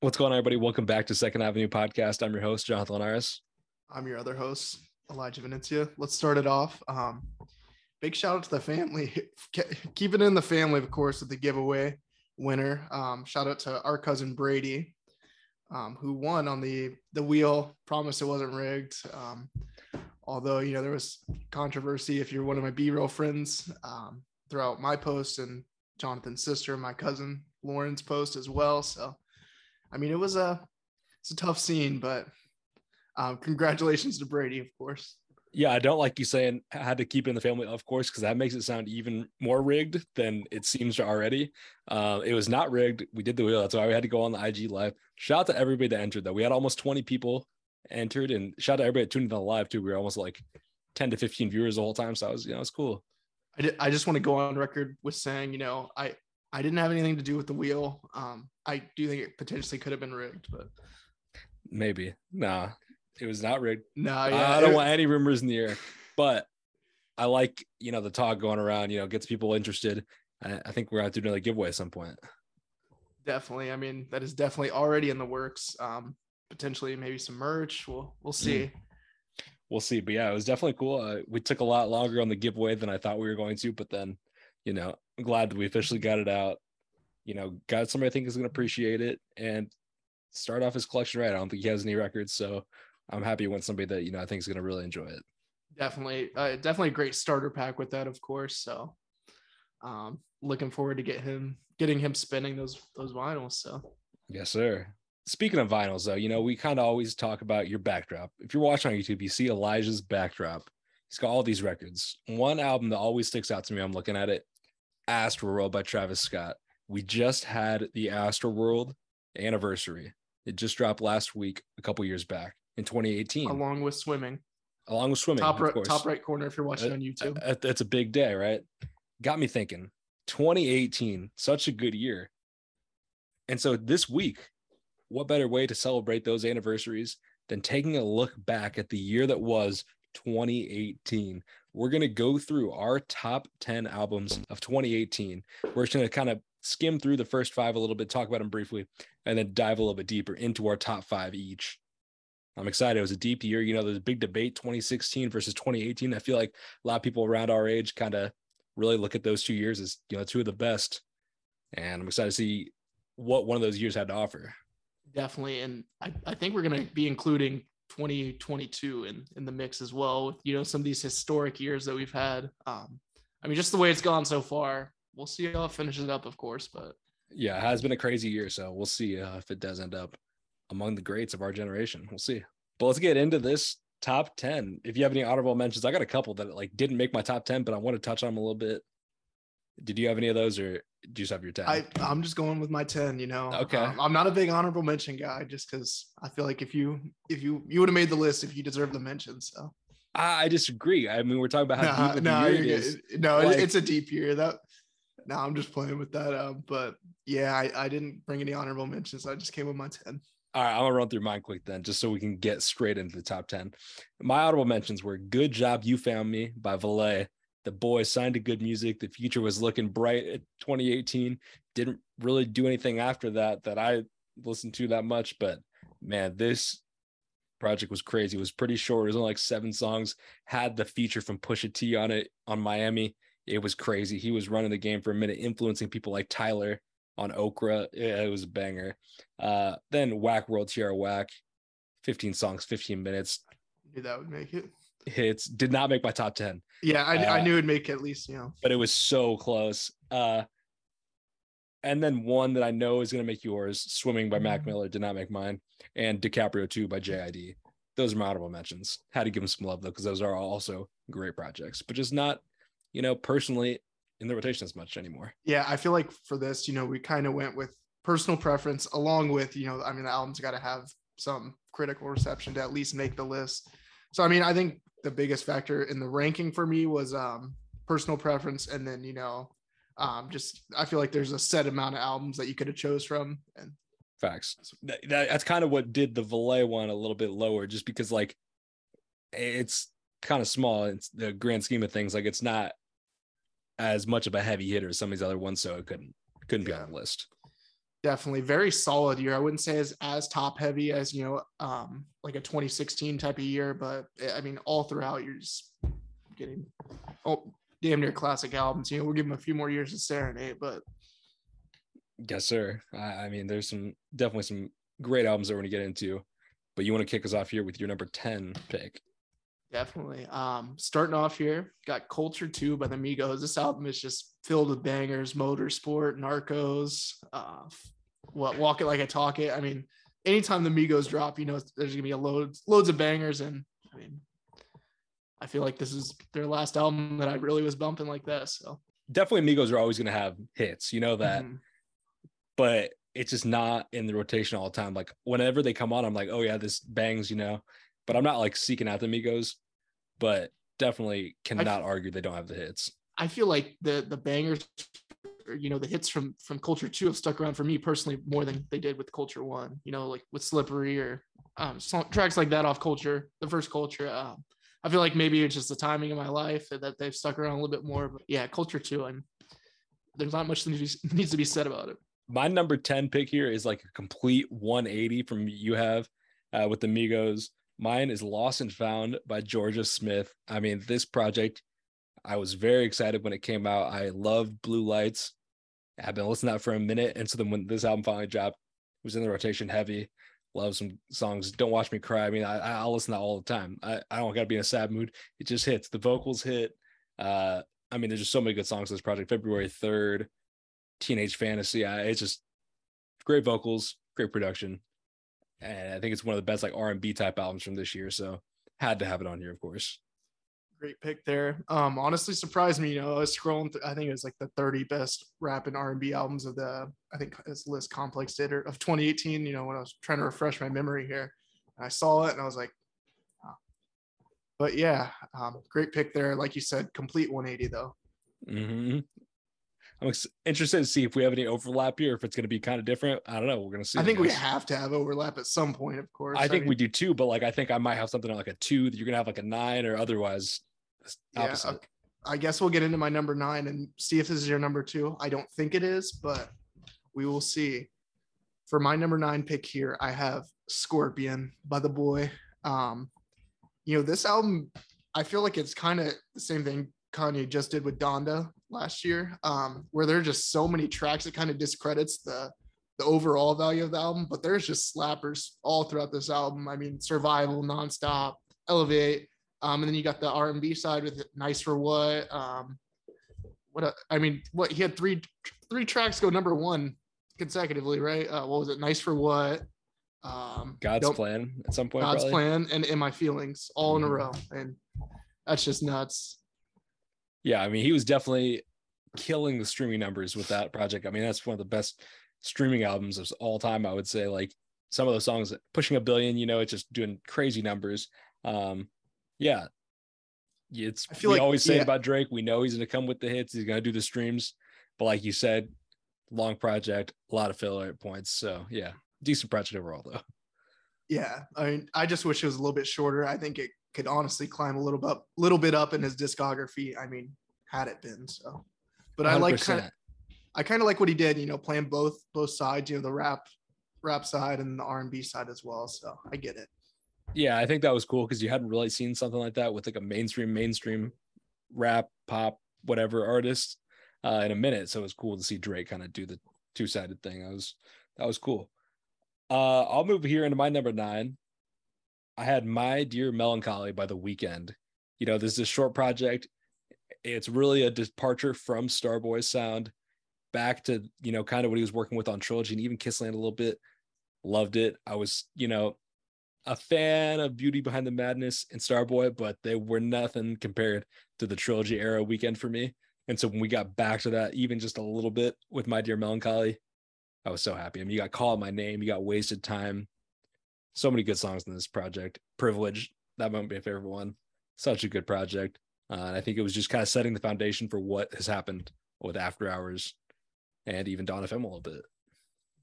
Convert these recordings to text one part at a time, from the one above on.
What's going on, everybody? Welcome back to Second Avenue Podcast. I'm your host, Jonathon Linares. I'm your other host, Elijah Venetia. Let's start it off. Um, big shout out to the family. Keep it in the family, of course, with the giveaway winner. Um, shout out to our cousin Brady, um, who won on the the wheel. Promise it wasn't rigged. Um, although you know there was controversy. If you're one of my B-roll friends, um, throughout my post and Jonathon's sister, my cousin Lauren's post as well. So I mean, it was a it's a tough scene, but um, congratulations to Brady, of course. Yeah, I don't like you saying had to keep it in the family, of course, because that makes it sound even more rigged than it seems to already. Uh, it was not rigged. We did the wheel. That's why we had to go on the IG live. Shout out to everybody that entered, though. We had almost 20 people entered, and shout out to everybody that tuned in the live, too. We were almost like 10 to 15 viewers the whole time. So I was, you know, it's cool. I, did, I just want to go on record with saying, you know, I, I didn't have anything to do with the wheel. Um, I do think it potentially could have been rigged, but maybe. Nah, it was not rigged. No, Nah, yeah, I don't want any rumors in the air, but I like you know the talk going around. You know, gets people interested. I, I think we're going to do another giveaway at some point. definitely. I mean, that is definitely already in the works. Um, potentially maybe some merch. We'll we'll see. We'll see. But yeah, it was definitely cool. Uh, we took a lot longer on the giveaway than I thought we were going to, but then you know, I'm glad we officially got it out. You know, got somebody I think is going to appreciate it and start off his collection right. I don't think he has any records, so I'm happy when somebody that you know I think is going to really enjoy it. Definitely, uh, definitely a great starter pack with that, of course. So, um, looking forward to get him getting him spinning those those vinyls. So, Yes, sir. Speaking of vinyls, though, you know, we kind of always talk about your backdrop. If you're watching on YouTube, you see Elijah's backdrop. He's got all these records. One album that always sticks out to me, I'm looking at it Astroworld by Travis Scott. We just had the Astroworld anniversary. It just dropped last week, a couple years back in 2018, along, with swimming, Along with swimming. top of right, course. top right corner if you're watching Uh, on YouTube. Uh, That's a big day, right? Got me thinking. 2018, such a good year. And so this week, what better way to celebrate those anniversaries than taking a look back at the year that was 2018? We're going to go through our top 10 albums of 2018. We're just going to kind of skim through the first five a little bit, talk about them briefly, and then dive a little bit deeper into our top five each. I'm excited. It was a deep year. You know, there's a big debate 2016 versus 2018. I feel like a lot of people around our age kind of really look at those two years as, you know, two of the best. And I'm excited to see what one of those years had to offer. Definitely, and I, I think we're gonna be including 2022 in in the mix as well. With you know some of these historic years that we've had. Um, I mean, just the way it's gone so far. We'll see how it finishes up, of course, but Yeah, it has been a crazy year. So we'll see uh, if it does end up among the greats of our generation. We'll see. But let's get into this top 10. If you have any honorable mentions, I got a couple that like didn't make my top 10, but I want to touch on them a little bit. Did you have any of those or do you just have your 10? I I'm just going with my 10. You know, Okay. Um, I'm not a big honorable mention guy, just because I feel like if you if you you would have made the list if you deserve the mention. So I, I disagree. I mean, we're talking about how no, deep of no, the year you're it is. no, Like- it's a deep year. That no, I'm just playing with that. Um, but yeah, I, I didn't bring any honorable mentions. I just came with my 10. All right, I'm gonna run through mine quick then, just so we can get straight into the top 10. My honorable mentions were Good Job You Found Me by Valee. The boys signed to good music. The future was looking bright at 2018. Didn't really do anything after that that I listened to that much, but man, this project was crazy. It was pretty short. It was only like seven songs. Had the feature from Pusha T on it on Miami. It was crazy. He was running the game for a minute, influencing people like Tyler on Okra. It was a banger. Uh, then Whack World Tierra Whack, 15 songs, 15 minutes, Knew that would make it. Hits. Did not make my top 10, Yeah, I, I Uh, knew it'd make at least, you know. but it was so close. Uh, and then one that I know is going to make yours, Swimming by Mac Miller, did not make mine, and DiCaprio 2 by JID. Those are my honorable mentions. Had to give them some love though, because those are also great projects, but just not, you know, personally in the rotation as much anymore. Yeah, I feel like for this, you know, we kind of went with personal preference along with, you know, I mean, the album's got to have some critical reception to at least make the list. So, I mean, I think the biggest factor in the ranking for me was um, personal preference. And then, you know, um, just I feel like there's a set amount of albums that you could have chose from. And Facts. That, that- that's kind of what did the Valee one a little bit lower, just because like it's kind of small in the grand scheme of things. Like it's not as much of a heavy hitter as some of these other ones, so it couldn't couldn't be on the list. Definitely very solid year. I wouldn't say as as top heavy as you know, um, like a 2016 type of year, but eh, I mean, all throughout you're just getting oh damn near classic albums. You know, we'll give them a few more years to serenade, but yes, sir. I, I mean, there's some definitely some great albums that we're gonna get into, but you want to kick us off here with your number 10 pick. Definitely. Um, starting off here, got Culture 2 by the Migos. This album is just filled with bangers, motorsport, narcos, uh, walk it like I talk it. I mean, anytime the Migos drop, you know, there's gonna be a loads loads of bangers. And I mean, I feel like this is their last album that I really was bumping like that. So Definitely Migos are always gonna have hits, you know that. Mhm. But it's just not in the rotation all the time. Like whenever they come on, I'm like, oh yeah, this bangs, you know. But I'm not like seeking out the Migos, but definitely cannot argue they don't have the hits. I feel like the the bangers, or, you know, the hits from from Culture Two have stuck around for me personally more than they did with Culture One. You know, like with Slippery or um, tracks like that off Culture, the first Culture. Um, I feel like maybe it's just the timing of my life that they've stuck around a little bit more. But yeah, Culture Two, and there's not much that needs needs to be said about it. my number 10 pick here is like a complete 180 from you have uh, with the Migos. Mine is Lost and Found by Jorja Smith. I mean, this project, I was very excited when it came out. I loved Blue Lights. I've been listening to that for a minute. And so then when this album finally dropped, it was in the rotation heavy. Love some songs. Don't Watch Me Cry. I mean, I, I'll listen to that all the time. I, I don't got to be in a sad mood. It just hits. The vocals hit. Uh, I mean, there's just so many good songs in this project. February 3rd, Teenage Fantasy. I, it's just great vocals, great production, and I think it's one of the best like R and B type albums from this year. So had to have it on here, of course. Great pick there. Um, honestly surprised me. You know, I was scrolling. Through, I think it was like the 30 best rap and R&B albums of the. I think this list Complex did or of 2018. You know, when I was trying to refresh my memory here, and I saw it and I was like, oh. but yeah, um, great pick there. Like you said, complete 180 though. hmm I'm ex- interested to see if we have any overlap here, if it's going to be kind of different. I don't know. We're going to see. I think we have to have overlap at some point, of course. I think mean, we do too, but like I think I might have something like a two that you're gonna have like a nine or otherwise it's Yeah, okay. I guess we'll get into my number nine and see if this is your number two. I don't think it is, but we will see. For my number nine pick here, I have Scorpion by the boy. Um, you know, this album, I feel like it's kind of the same thing Kanye just did with Donda last year, um, where there are just so many tracks that kind of discredits the the overall value of the album, but there's just slappers all throughout this album. I mean, Survival, Nonstop, Elevate, um, and then you got the R and B side with Nice for What. Um, what a, I mean, what he had three three tracks go number one consecutively, right? Uh, what was it? Nice for What? Um, God's plan at some point. God's probably. plan, and In My Feelings, all in a Mhm. row, and that's just nuts. Yeah, I mean, he was definitely killing the streaming numbers with that project. I mean, that's one of the best streaming albums of all time. I would say, like some of those songs pushing a billion. You know, it's just doing crazy numbers. Um, yeah, it's I feel we like- always say yeah. about Drake. We know he's going to come with the hits. He's going to do the streams, but like you said, long project, a lot of filler points. So yeah, decent project overall though. Yeah, I mean, I just wish it was a little bit shorter. I think it could honestly climb a little bit, little bit up in his discography. I mean, had it been so, but I like kind of, I kind of like what he did. You know, playing both both sides. You know, the rap rap side and the R and B side as well. So I get it. Yeah, I think that was cool because you hadn't really seen something like that with like a mainstream, mainstream rap, pop, whatever artist uh, in a minute. So it was cool to see Drake kind of do the two sided thing. I was that was cool. Uh, I'll move here into my number nine. I had My Dear Melancholy by the Weeknd. You know, this is a short project. It's really a departure from Starboy sound back to, you know, kind of what he was working with on Trilogy and even Kiss Land a little bit. Loved it. I was, you know, a fan of Beauty Behind the Madness and Starboy, but they were nothing compared to the trilogy era Weeknd for me. And so when we got back to that, even just a little bit with My Dear Melancholy, I was so happy. I mean, you got Call My Name, you got Wasted Time. So many good songs in this project. Privilege, that might be a favorite one. Such a good project. Uh, and I think it was just kind of setting the foundation for what has happened with After Hours and even Dawn FM a little bit.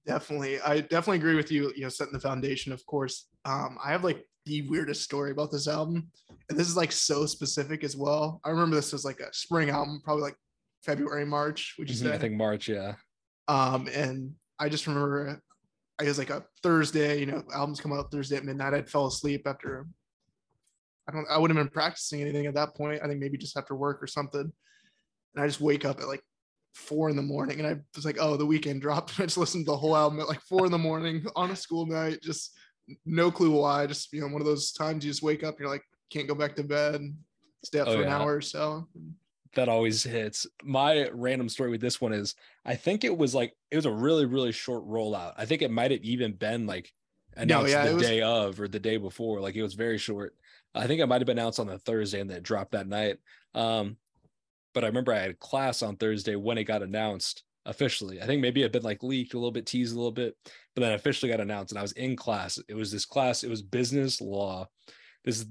Definitely, I definitely agree with you. You know, setting the foundation. Of course, um, I have like the weirdest story about this album, and this is like so specific as well. I remember this was like a spring album, probably like February, March. Would you Mhm, say? I think March, yeah. Um, and I just remember it was like a Thursday, you know, albums come out Thursday at midnight. I'd fell asleep after I don't I wouldn't have been practicing anything at that point. I think maybe just after work or something. And I just wake up at like four in the morning and I was like, oh, the Weeknd dropped. I just listened to the whole album at like four in the morning on a school night. Just no clue why. Just you know, one of those times you just wake up and you're like, can't go back to bed, stay up oh, for yeah. an hour or so. That always hits. My random story with this one is I think it was like it was a really, really short rollout. I think it might have even been like announced no, yeah, the was... day of or the day before. Like it was very short. I think it might have been announced on the Thursday and then dropped that night. Um, but I remember I had class on Thursday when it got announced officially. I think maybe it had been like leaked a little bit, teased a little bit, but then officially got announced. And I was in class. It was this class. It was business law. This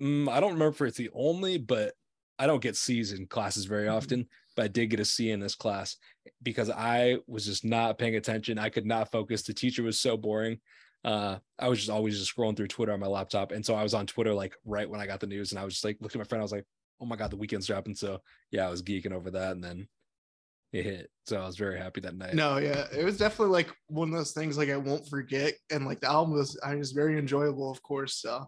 mm, I don't remember if it's the only, but I don't get C's in classes very mm-hmm. often. But I did get a C in this class because I was just not paying attention. I could not focus. The teacher was so boring. Uh, I was just always just scrolling through Twitter on my laptop, and so I was on Twitter like right when I got the news, and I was just like looking at my friend. I was like, "Oh my god, the Weeknd's dropping!" So yeah, I was geeking over that, and then it hit. So I was very happy that night. No, yeah, it was definitely like one of those things like I won't forget, and like the album was I was very enjoyable, of course. Uh,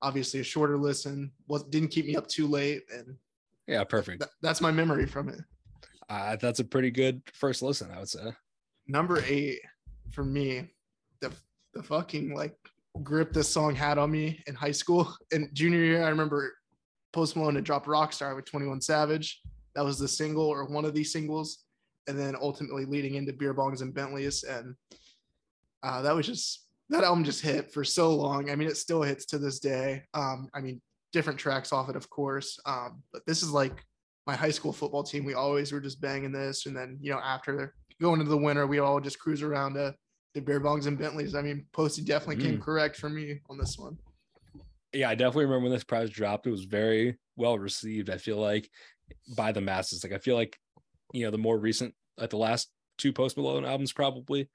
obviously a shorter listen, was didn't keep me up too late, and yeah, perfect. Th- that's my memory from it. Uh, that's a pretty good first listen, I would say. Number eight for me, the the fucking like grip this song had on me in high school and junior year. I remember Post Malone had dropped Rockstar with 21 Savage. That was the single or one of these singles. And then ultimately leading into Beer Bongs and Bentleys. And uh, that was just, that album just hit for so long. I mean, it still hits to this day. Um, I mean, different tracks off it, of course. Um, but this is like my high school football team. We always were just banging this. And then, you know, after going into the winter, we all just cruise around to the Beer Bongs and Bentleys. I mean, Posty definitely mm. came correct for me on this one. Yeah, I definitely remember when this prize dropped. It was very well received. I feel like by the masses. Like I feel like, you know, the more recent, like the last two Post Malone albums, probably.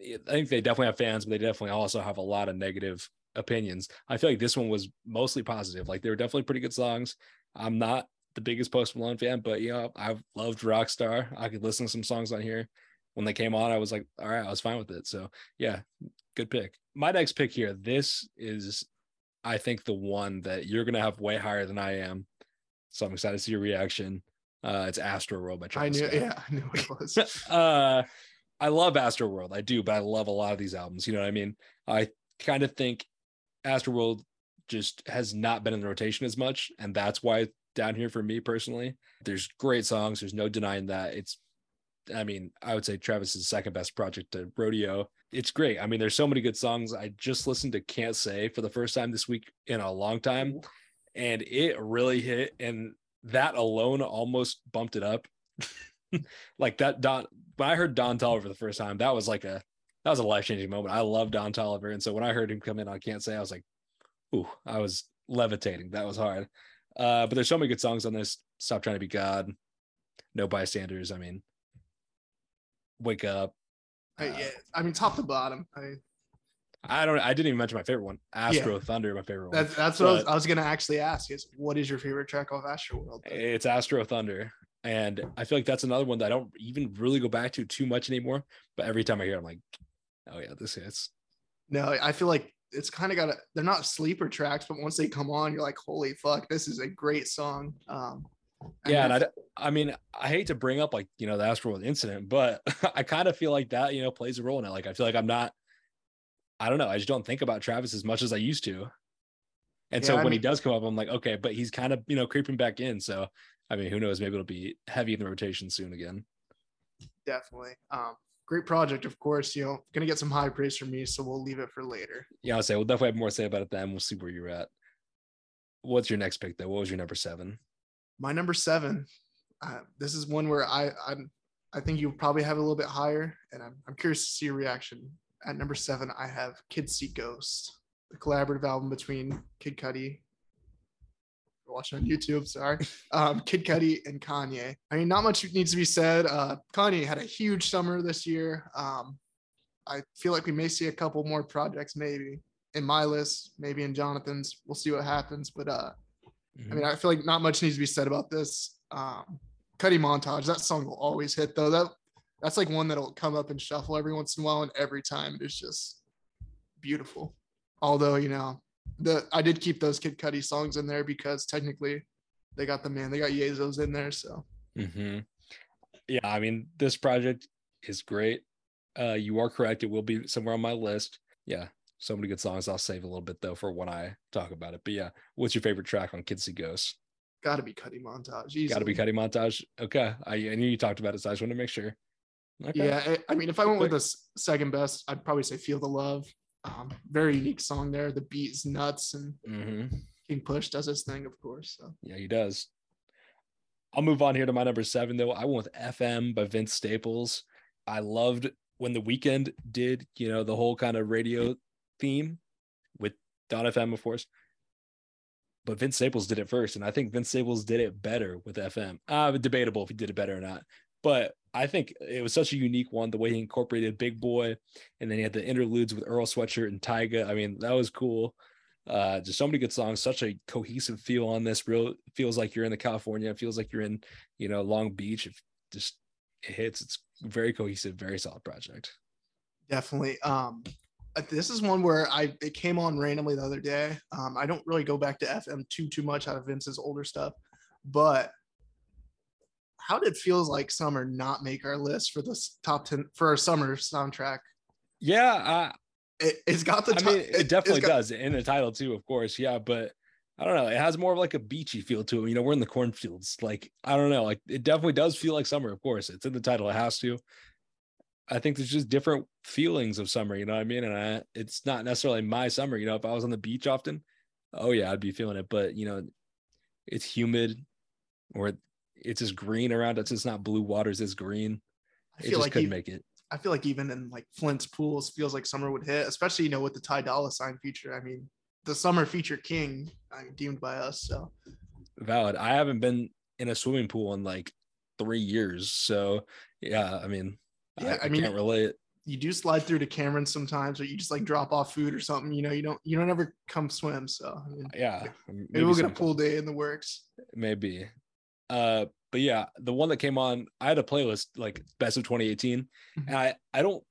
I think they definitely have fans, but they definitely also have a lot of negative opinions. I feel like this one was mostly positive. Like they were definitely pretty good songs. I'm not the biggest Post Malone fan, but you know, I've loved Rockstar. I could listen to some songs on here. When they came on, I was like, all right, I was fine with it. So yeah, good pick. My next pick here, this is I think the one that you're gonna have way higher than I am. So I'm excited to see your reaction. Uh, it's Astroworld by Travis I knew, Scott. yeah, I knew it was. uh, I love Astroworld, I do, but I love a lot of these albums. You know what I mean? I kind of think Astroworld just has not been in the rotation as much, and that's why down here for me personally. There's great songs. There's no denying that. It's, I mean, I would say Travis's second best project to Rodeo. It's great. I mean, there's so many good songs. I just listened to Can't Say for the first time this week in a long time and it really hit and that alone almost bumped it up like that don when i heard don toliver the first time that was like a that was a life-changing moment i love don Toliver. and so when i heard him come in i can't say i was like ooh i was levitating that was hard uh but there's so many good songs on this stop trying to be god no bystanders i mean wake up uh, yeah i mean top to bottom i I don't. I didn't even mention my favorite one, Astro yeah. Thunder. My favorite one. That's, that's what I was, I was, gonna actually ask. Is what is your favorite track off Astroworld? It's Astrothunder, and I feel like that's another one that I don't even really go back to too much anymore. But every time I hear, it, I'm like, oh yeah, this hits. No, I feel like it's kind of got a. They're not sleeper tracks, but once they come on, you're like, holy fuck, this is a great song. Um, yeah, and I, I mean, I hate to bring up like you know the Astroworld incident, but I kind of feel like that you know plays a role in it. Like I feel like I'm not I don't know. I just don't think about Travis as much as I used to. And yeah, so I when mean, he does come up, I'm like, okay, but he's kind of, you know, creeping back in. So, I mean, who knows? Maybe it'll be heavy in the rotation soon again. Definitely. Um, great project, of course. You know, gonna get some high praise from me, so we'll leave it for later. Yeah, I'll say we'll definitely have more to say about it then. We'll see where you're at. What's your next pick though? What was your number seven? My number seven. Uh, this is one where I i I think you probably have a little bit higher, and I'm, I'm curious to see your reaction at number seven, I have Kids See Ghost, the collaborative album between Kid Cudi. Watching on YouTube, sorry. Um, Kid Cudi and Kanye. I mean, not much needs to be said. Uh, Kanye had a huge summer this year. Um, I feel like we may see a couple more projects, maybe in my list, maybe in Jonathon's. We'll see what happens. But uh, mm-hmm. I mean, I feel like not much needs to be said about this. Um, Cudi montage. That song will always hit though. That that's like one that'll come up and shuffle every once in a while, and every time it is just beautiful. Although you know, the I did keep those Kid Cudi songs in there because technically they got the man, they got Yeezos in there, so. Mm-hmm. Yeah, I mean, this project is great. Uh, you are correct; it will be somewhere on my list. Yeah, so many good songs. I'll save a little bit though for when I talk about it. But yeah, what's your favorite track on Kids See Ghosts? Got to be Cudi Montage. Got to be Cudi Montage. Okay, I, I knew you talked about it, so I just wanted to make sure. Okay. Yeah, I, I mean, if I went with the second best, I'd probably say "Feel the Love." Um, very unique song there. The beat is nuts, and mm-hmm. King Push does his thing, of course. So. Yeah, he does. I'll move on here to my number seven, though. I went with FM by Vince Staples. I loved when the Weeknd did, you know, the whole kind of radio theme with Dawn FM, of course. But Vince Staples did it first, and I think Vince Staples did it better with FM. Uh, debatable if he did it better or not. But I think it was such a unique one, the way he incorporated Big Boy, and then he had the interludes with Earl Sweatshirt and Tyga. I mean, that was cool. Uh, just so many good songs, such a cohesive feel on this. Real feels like you're in the California. It feels like you're in, you know, Long Beach. It just it hits. It's very cohesive, very solid project. Definitely. Um, this is one where I it came on randomly the other day. Um, I don't really go back to FM too too much out of Vince's older stuff, but how did feels like summer not make our list for this top 10 for our summer soundtrack yeah uh, it, has got the t- i mean it, definitely got- does in the title too of course yeah but i don't know it has more of like a beachy feel to it you know we're in the cornfields like i don't know like it definitely does feel like summer of course it's in the title it has to i think there's just different feelings of summer you know what i mean and I, it's not necessarily my summer you know if i was on the beach often oh yeah i'd be feeling it but you know it's humid or it's just green around it. It's not blue waters, it's green. I feel it just like couldn't even, make it. I feel like even in like Flint's pools feels like summer would hit, especially you know with the Ty Dolla Sign feature. I mean, the summer feature king I mean, deemed by us. So valid. I haven't been in a swimming pool in like three years. So yeah, I mean, yeah, I, I mean, can't relate. You do slide through to Cameron sometimes, or you just like drop off food or something. You know, you don't you don't ever come swim. So I mean, yeah, maybe, maybe we'll get a pool day in the works. Maybe. Uh, but yeah, the one that came on, I had a playlist like best of 2018, mm-hmm. and I I don't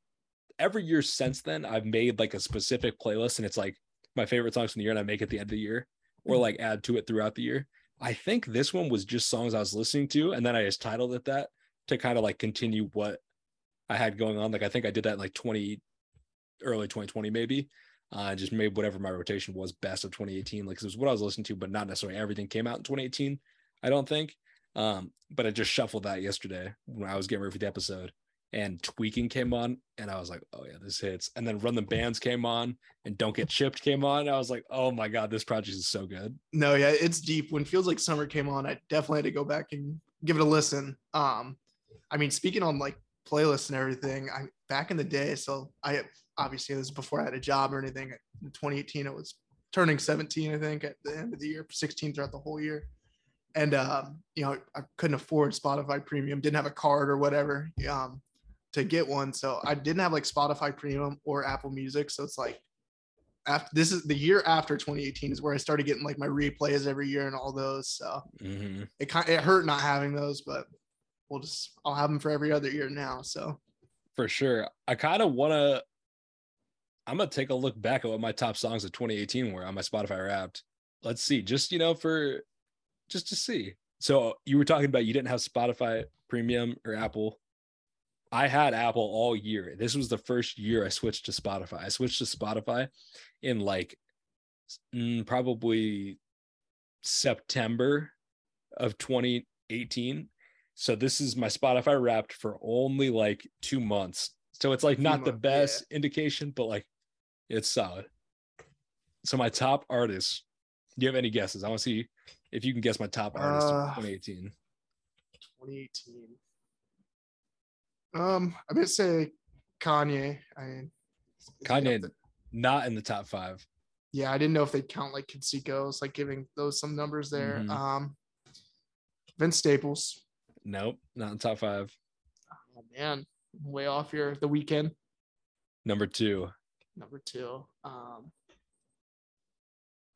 every year since then I've made like a specific playlist, and it's like my favorite songs from the year, and I make it at the end of the year, or mm-hmm. like add to it throughout the year. I think this one was just songs I was listening to, and then I just titled it that to kind of like continue what I had going on. Like I think I did that in like 20 early 2020 maybe. I uh, just made whatever my rotation was best of 2018, like it was what I was listening to, but not necessarily everything came out in 2018. I don't think. Um, but I just shuffled that yesterday when I was getting ready for the episode and tweaking came on and I was like, oh yeah, this hits. And then Run the Bands came on and Don't Get Chipped came on. I was like, oh my God, this project is so good. No, yeah, it's deep. When Feels Like Summer came on, I definitely had to go back and give it a listen. Um, I mean, speaking on like playlists and everything, I back in the day, so I obviously this was before I had a job or anything. In 2018, it was turning 17, I think, at the end of the year, 16 throughout the whole year and um, you know I couldn't afford Spotify Premium, didn't have a card or whatever um, to get one, so I didn't have like Spotify Premium or Apple Music. So it's like after this is the year after 2018 is where I started getting like my replays every year and all those. So mm-hmm. it kind it hurt not having those, but we'll just I'll have them for every other year now. So for sure, I kind of want to. I'm gonna take a look back at what my top songs of 2018 were on my Spotify Wrapped. Let's see, just you know, for just to see. So you were talking about you didn't have Spotify Premium or Apple. I had Apple all year. This was the first year I switched to Spotify. I switched to Spotify in like mm, probably September of 2018. So this is my Spotify wrapped for only like two months. So it's like not the best yeah. indication, but like it's solid. So my top artists, do you have any guesses? I want to see if you can guess my top artist uh, 2018. 2018. Um, I'm gonna say Kanye. I mean, Kanye the, not in the top five. Yeah, I didn't know if they'd count like Consequos, like giving those some numbers there. Mm-hmm. Um, Vince Staples. Nope, not in top five. Oh man, way off here. The Weeknd. Number two. Number two. Um,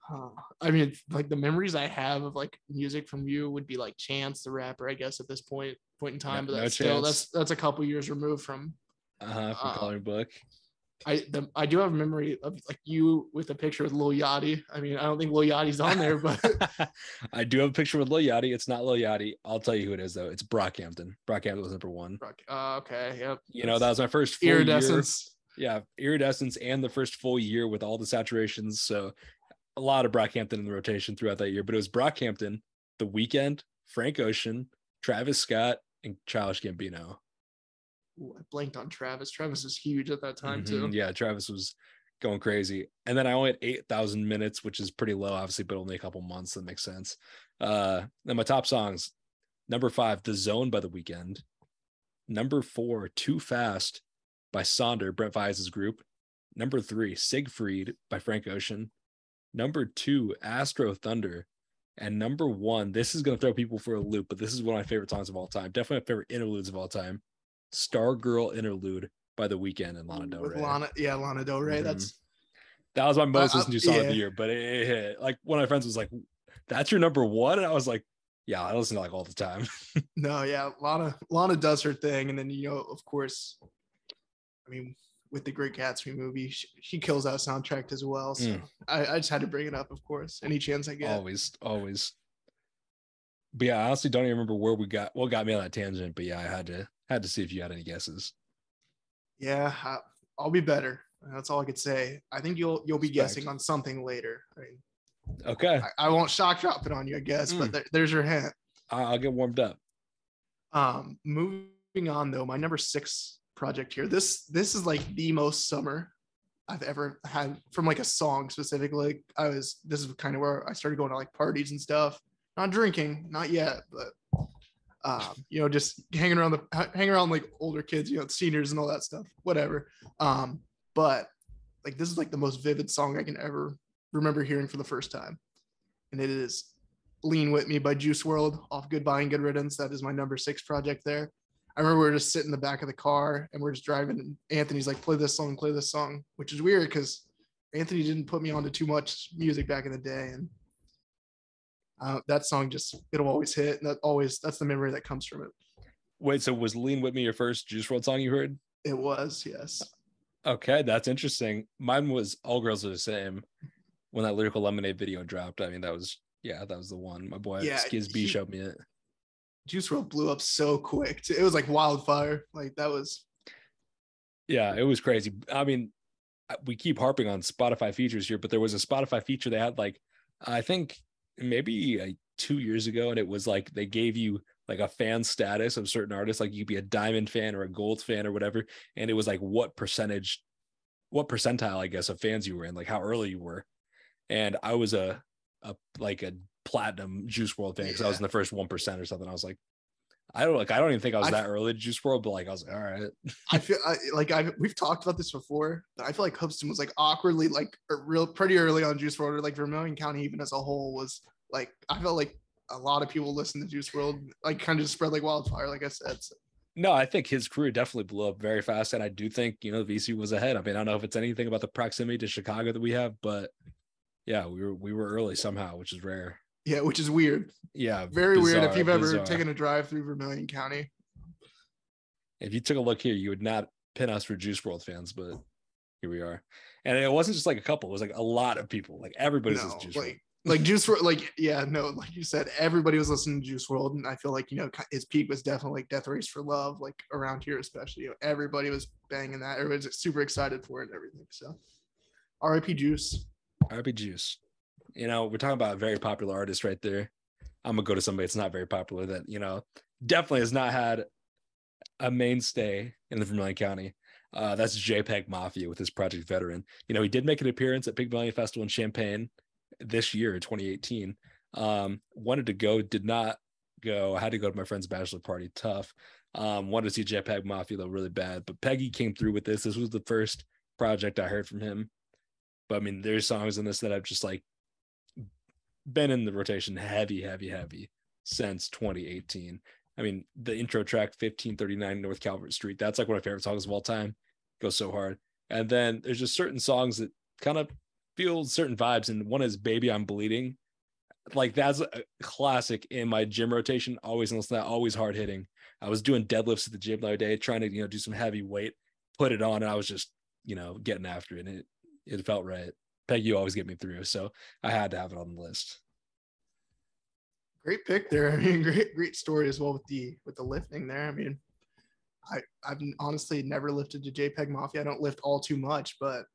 Huh. I mean, like the memories I have of like music from you would be like Chance the rapper, I guess, at this point point in time. No- but no that's still Chance. that's that's a couple years removed from. Uh-huh, from Uh, coloring book. I the, I do have a memory of like you with a picture with Lil Yachty. I mean, I don't think Lil Yachty's on there, but I do have a picture with Lil Yachty. It's not Lil Yachty. I'll tell you who it is though. It's Brockhampton. Brockhampton was number one. uh, okay, yep. You know, that was my first full year. iridescence. Yeah, iridescence and the first full year with all the saturations. So a lot of Brockhampton in the rotation throughout that year. But it was Brockhampton, The Weeknd, Frank Ocean, Travis Scott, and Childish Gambino. Ooh, I blanked on Travis. Travis is huge at that time too. Mhm, Yeah, Travis was going crazy. And then I only had 8,000 minutes, which is pretty low, obviously, but only a couple months. That makes sense. Uh, then my top songs number five, The Zone by The Weeknd. Number four, Too Fast by Sonder, Brent Faiyaz' group. Number three, Siegfried by Frank Ocean. Number two, Astrothunder. And number one, this is going to throw people for a loop, but this is one of my favorite songs of all time. Definitely my favorite interludes of all time. Stargirl Interlude by The Weeknd and Lana Del With Rey. Lana, yeah, Lana Del Rey. Mhm. That's That was my most I- listened to song of the year, but it, it hit. Like one of my friends was like, "That's your number one," and I was like, "Yeah, I listen to like all the time." no, yeah. Lana Lana does her thing, and then you know, of course, I mean, with the Great Gatsby movie, she, she kills that soundtrack as well. So Mm. I, I just had to bring it up, of course, any chance I get. Always, always. But yeah, I honestly don't even remember where we got what got me on that tangent. But yeah, I had to had to see if you had any guesses. Yeah, I'll be better. That's all I could say. I think you'll you'll be Respect. guessing on something later. I mean, Okay, I, I won't shock drop it on you, I guess, but Mm. there, there's your hint. I'll get warmed up. Um, moving on though, my number six project here. This this is like the most summer I've ever had from like a song specifically. I was this is kind of where I started going to like parties and stuff. Not drinking, not yet, but um, you know, just hanging around the ha- hanging around like older kids, you know, seniors and all that stuff, whatever. Um, but like this is like the most vivid song I can ever remember hearing for the first time, and it is Lean With Me by Juice WRLD off Goodbye and Good Riddance. That is my number six project there. I remember we were just sitting in the back of the car and we're just driving, and Anthony's like, play this song, play this song, which is weird because Anthony didn't put me onto too much music back in the day. And uh, that song just, it'll always hit. And that always, that's the memory that comes from it. Wait, so was "Lean with Me" your first Juice WRLD song you heard? It was, yes. Okay, that's interesting. Mine was "All Girls Are the Same" when that lyrical lemonade video dropped. I mean, that was yeah, that was the one. My boy Yeah, Skiz B showed me it. Juice WRLD blew up so quick. too. It was like wildfire. Like that was, Yeah, it was crazy. I mean, we keep harping on Spotify features here, but there was a Spotify feature they had like I think maybe like two years ago, and it was like they gave you like a fan status of certain artists, like you'd be a diamond fan or a gold fan or whatever, and it was like what percentage, what percentile, I guess, of fans you were in, like how early you were, and I was a a like a platinum Juice WRLD fan because I was in the first one percent or something. I was like. I don't like. I don't even think I was I- that early to Juice WRLD, but like I was like, all right. I feel I, like I we've talked about this before, but I feel like Hoopeston was like awkwardly like a real pretty early on Juice WRLD, or like Vermilion County even as a whole was like I felt like a lot of people listen to Juice WRLD, like kind of just spread like wildfire, like I said. So, No, I think his career definitely blew up very fast, and I do think you know VC was ahead. I mean, I don't know if it's anything about the proximity to Chicago that we have, but yeah, we were we were early somehow, which is rare. Yeah, which is weird, Yeah, very weird. If you've ever bizarre. taken a drive through Vermilion County, if you took a look here, you would not pin us for Juice WRLD fans, but here we are. And it wasn't just like a couple; it was like a lot of people. Like everybody no, Juice like like Juice WRLD, like yeah, no, like you said, everybody was listening to Juice WRLD, and I feel like you know his peak was definitely like Death Race for Love, like around here especially. You know, everybody was banging that. Everybody's super excited for it and everything. So, R.I.P. Juice. R.I.P. Juice. You know, we're talking about a very popular artist right there. I'm gonna go to somebody that's not very popular that you know definitely has not had a mainstay in the Vermilion County. Uh, that's JPEG Mafia with his Project Veteran. You know, he did make an appearance at Pygmalion Festival in Champaign this year, 2018. Um, wanted to go, did not go. I had to go to my friend's bachelor party. Tough. Um, wanted to see JPEG Mafia though really bad, but Peggy came through with this. This was the first project I heard from him. But I mean, there's songs in this that I've just like been in the rotation heavy, heavy, heavy since 2018. I mean, the intro track 1539 North Calvert Street, that's like one of my favorite songs of all time. Goes so hard. And then there's just certain songs that kind of feel certain vibes, and one is "Baby I'm Bleeding." Like that's a classic in my gym rotation. Always listen that. Always hard hitting. I was doing deadlifts at the gym the other day, trying to you know do some heavy weight, put it on, and I was just you know getting after it. And it it felt right. Peg, you always get me through, so I had to have it on the list. Great pick there. I mean, great great story as well with the with the lifting there. I mean, I I've honestly never lifted to JPEG Mafia. I don't lift all too much, but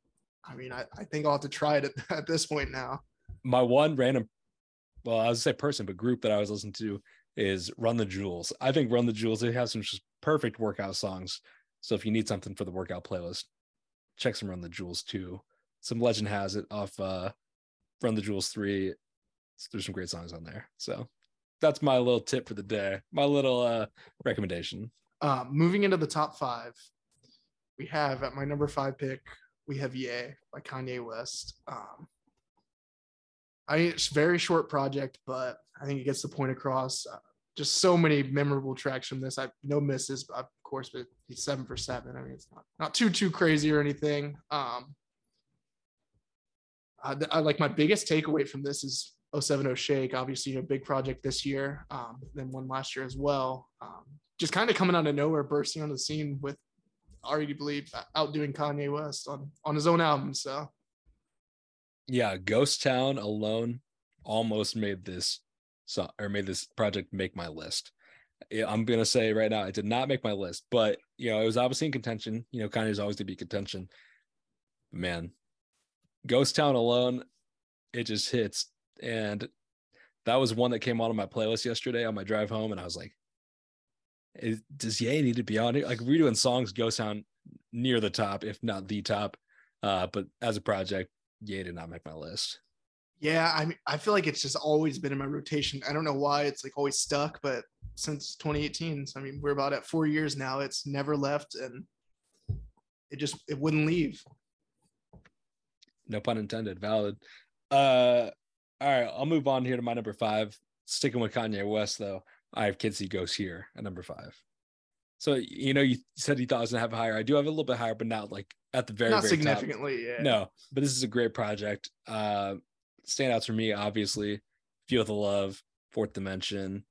I mean, I, I think I'll have to try it at, at this point now. My one random, well, I was say person, but group that I was listening to is Run the Jewels. I think Run the Jewels. They have some just perfect workout songs. So if you need something for the workout playlist, check some Run the Jewels too. Some legend has it off uh Run the Jewels three. There's some great songs on there. So that's my little tip for the day. My little uh recommendation. Um, moving into the top five, we have at my number five pick, we have Ye by Kanye West. Um, I it's very short project, but I think it gets the point across. Uh, just so many memorable tracks from this. I no misses, of course, but he's seven for seven. I mean, it's not not too too crazy or anything. Um, I, I like my biggest takeaway from this is 070 Shake, obviously a big project this year, um, then one last year as well. Um, just kind of coming out of nowhere, bursting on the scene with arguably outdoing Kanye West on on his own album. So, yeah, Ghost Town alone almost made this so or made this project make my list. I'm gonna say right now, it did not make my list, but you know, it was obviously in contention. You know, Kanye's always to be contention. Man, Ghost Town alone, it just hits. And that was one that came out on my playlist yesterday on my drive home, and I was like, does Ye need to be on here? Like we're songs go sound near the top, if not the top. Uh, but as a project, Ye did not make my list. Yeah, I mean, I feel like it's just always been in my rotation. I don't know why it's like always stuck, but since 2018, so I mean, we're about at four years now. It's never left, and it just it wouldn't leave. No pun intended. Valid. Uh, all right, I'll move on here to my number five. Sticking with Kanye West, though. I have See Ghosts here at number five. So you know, you said you thought I was gonna have a higher. I do have a little bit higher, but not like at the very not very significantly. Top. Yeah. No, but this is a great project. Uh, standouts for me, obviously, Feel the Love, Fourth Dimension,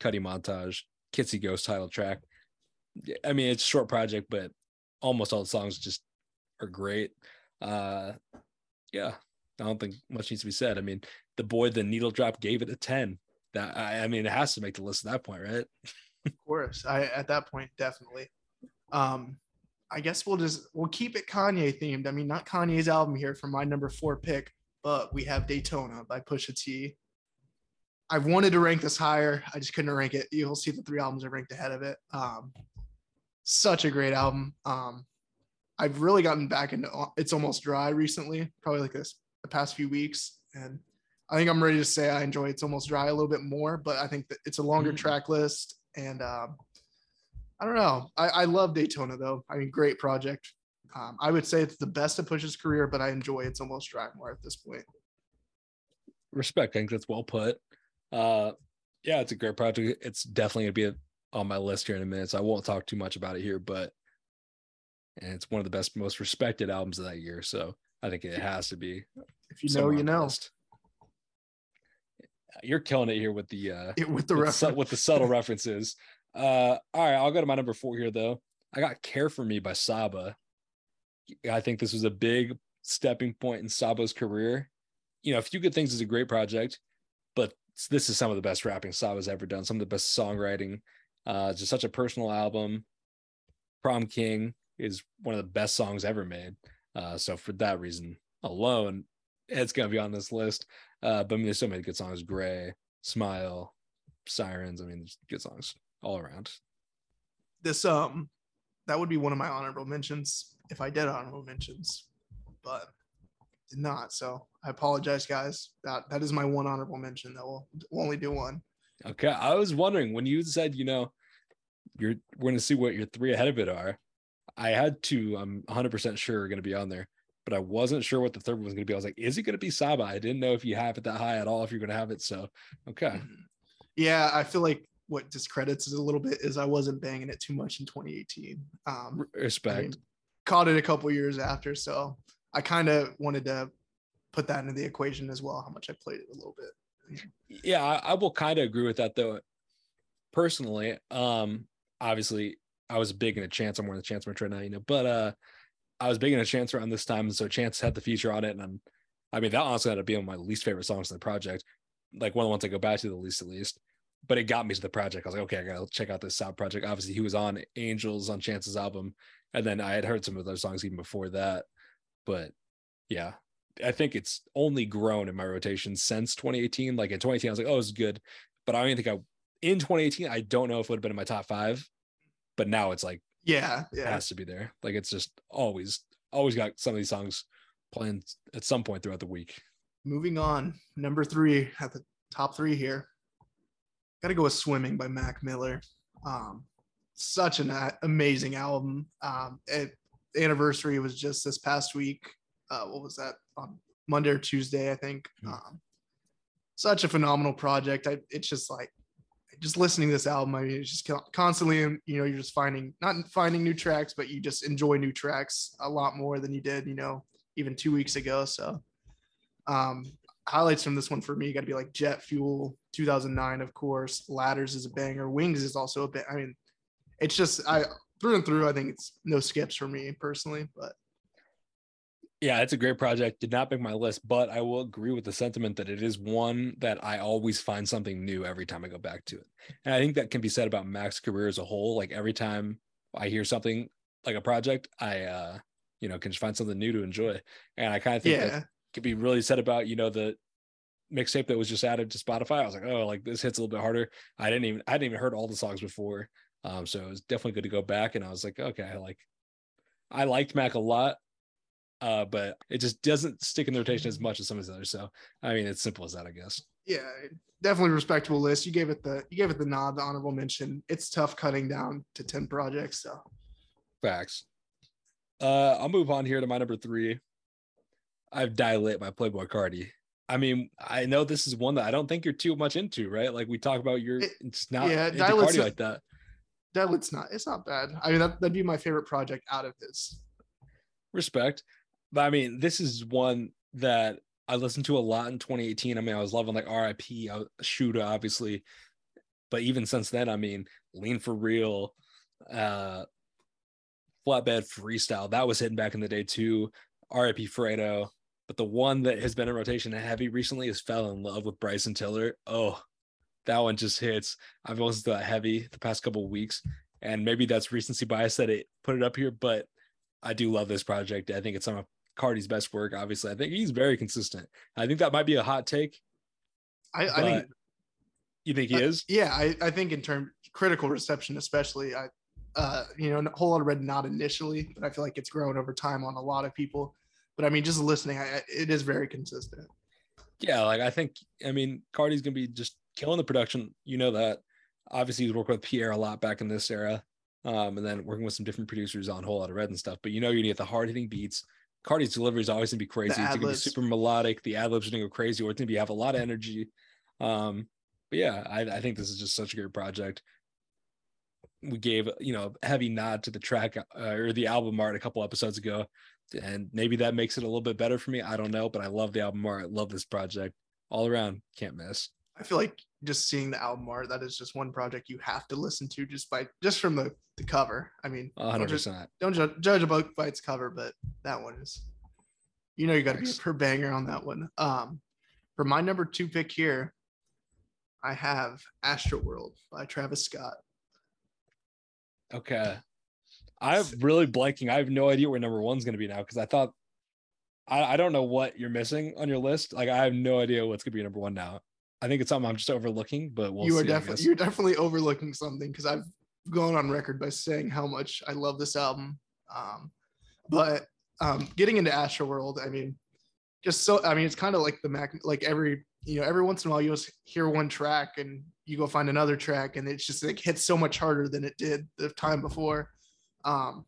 Cudi Montage, Kids See Ghost title track. I mean, it's a short project, but almost all the songs just are great. Uh, yeah, I don't think much needs to be said. I mean, the boy, the needle drop gave it a 10 that I, I mean it has to make the list at that point, right? of course. I at that point definitely. Um I guess we'll just we'll keep it Kanye themed. I mean, not Kanye's album here for my number four pick, but we have Daytona by Pusha T. I wanted to rank this higher. I just couldn't rank it. You'll see the three albums are ranked ahead of it. Um, such a great album. Um, I've really gotten back into it's almost dry recently, probably like this the past few weeks, and I think I'm ready to say I enjoy It's Almost Dry a little bit more, but I think that it's a longer mm-hmm. track list. And um, I don't know. I, I, love Daytona though. I mean, great project. Um, I would say it's the best of Push's career, but I enjoy It's Almost Dry more at this point. Respect. I think that's well put. Uh, yeah, it's a great project. It's definitely going to be on my list here in a minute. So I won't talk too much about it here, but and it's one of the best, most respected albums of that year. So I think it has to be. If you know, you know. List you're killing it here with the uh it, with the with, su- with the subtle references. Uh all right, I'll go to my number four here though. I got Care for Me by Saba. I think this was a big stepping point in Saba's career. You know, A Few Good Things is a great project, but this is some of the best rapping Saba's ever done, some of the best songwriting. Uh, just such a personal album. Prom King is one of the best songs ever made. Uh, so for that reason alone, it's gonna be on this list. Uh, but I mean, there's so many good songs: "Gray," "Smile," "Sirens." I mean, there's good songs all around. This um, that would be one of my honorable mentions if I did honorable mentions, but did not. So I apologize, guys. That that is my one honorable mention. That will we'll only do one. Okay, I was wondering when you said, you know, you're we're gonna see what your three ahead of it are. I had two. I'm 100 percent sure are gonna be on there but I wasn't sure what the third one was going to be. I was like, is it going to be Saba? I didn't know if you have it that high at all, if you're going to have it. So, okay. Mm-hmm. Yeah, I feel like what discredits it a little bit is I wasn't banging it too much in 2018. Um, Respect. I mean, caught it a couple years after, so I kind of wanted to put that into the equation as well. How much I played it a little bit. Yeah, I, I will kind of agree with that though. Personally, um, obviously I was big in a chance. I'm in the chance merch right now, you know, but uh, I was big in a chance around this time, so Chance had the feature on it, and I'm, I mean that honestly ended to be one of my least favorite songs in the project, like one of the ones I go back to the least at least. But it got me to the project. I was like, okay, I gotta check out this sound project. Obviously, he was on Angels on Chance's album, and then I had heard some of those songs even before that. But yeah, I think it's only grown in my rotation since 2018. Like in 2018, I was like, oh, it's good, but I don't even think I in 2018. I don't know if it would have been in my top five, but now it's like Yeah, it has to be there. Like it's just always, always got some of these songs playing at some point throughout the week. Moving on, number three at the top three here. Got to go with "Swimming" by Mac Miller. Um, such an amazing album. Um, it, anniversary was just this past week. Uh, what was that on Monday or Tuesday? I think. Mhm. Um, such a phenomenal project. I, it's just like just listening to this album. I mean, it's just constantly, you know, you're just finding not finding new tracks, but you just enjoy new tracks a lot more than you did, you know, even two weeks ago. So, um, highlights from this one for me got to be like Jet Fuel, 2009, of course. Ladders is a banger. Wings is also a bit. I mean, it's just I through and through. I think it's no skips for me personally, but Yeah, it's a great project. Did not make my list, but I will agree with the sentiment that it is one that I always find something new every time I go back to it. And I think that can be said about Mac's career as a whole. Like every time I hear something like a project, I uh, you know, can just find something new to enjoy. And I kind of think that could be really said about, you know, the mixtape that was just added to Spotify. I was like, oh, like this hits a little bit harder. I didn't even I didn't even heard all the songs before. Um, so it was definitely good to go back. And I was like, okay, I like I liked Mac a lot. Uh, but it just doesn't stick in the rotation as much as some of the others. So I mean it's simple as that, I guess. yeah, definitely respectable list. You gave it the you gave it the nod, the honorable mention. It's tough cutting down to 10 projects. So Facts. Uh I'll move on here to my number three. I've Die Lit by Playboi Carti. I mean, I know this is one that I don't think you're too much into, right? Like we talk about your It- it's not yeah, into Dilate's Carti a- like that. that it's not it's not bad. I mean that that'd be my favorite project out of his. respect. But I mean, this is one that I listened to a lot in 2018. I mean, I was loving like RIP, uh, Shoota, obviously. But even since then, I mean, Lean for Real, uh, Flatbed Freestyle, that was hitting back in the day too. RIP Fredo. But the one that has been in rotation heavy recently is Fell in Love with Bryson Tiller. Oh, that one just hits. I've listened to that heavy the past couple weeks. And maybe that's recency bias that it put it up here, but I do love this project. I think it's of Carti's best work. Obviously, I think he's very consistent. I think that might be a hot take. I, I think You think he Uh, is? yeah, I, I think in terms critical reception, especially, I uh you know, a whole lot of red not initially, but I feel like it's grown over time on a lot of people. But I mean, just listening, I, it is very consistent. Yeah, like I think. I mean, Carti's gonna be just killing the production. You know that. Obviously, he's working with Pierre a lot back in this era, um, and then working with some different producers on Whole Lotta Red and stuff. But you know, you need the hard hitting beats. Carti's delivery is always gonna be crazy. It's gonna be super melodic. The ad libs are gonna go crazy, or it's gonna be have a lot of energy. Um, but yeah, I, I think this is just such a great project. We gave you know a heavy nod to the track uh, or the album art a couple episodes ago, and maybe that makes it a little bit better for me. I don't know, but I love the album art. I love this project all around. Can't miss. I feel like just seeing the album art, that is just one project you have to listen to just by just from the, the cover. I mean, A don't, hundred just, percent. don't ju- judge a book by its cover, but that one is, you know, you got to be per banger on that one. Um, for my number two pick here, I have Astroworld by Travis Scott. Okay. I'm really blanking. I have no idea where number one's gonna be now because I thought I, I don't know what you're missing on your list. Like I have no idea what's gonna be number one now. I think it's something I'm just overlooking, but we'll you see. are definitely you're definitely overlooking something because I've gone on record by saying how much I love this album. Um, but um, getting into Astroworld, I mean, just so I mean, it's kind of like the Mac, like every you know, every once in a while you just hear one track and you go find another track, and it's just like hits so much harder than it did the time before. Um,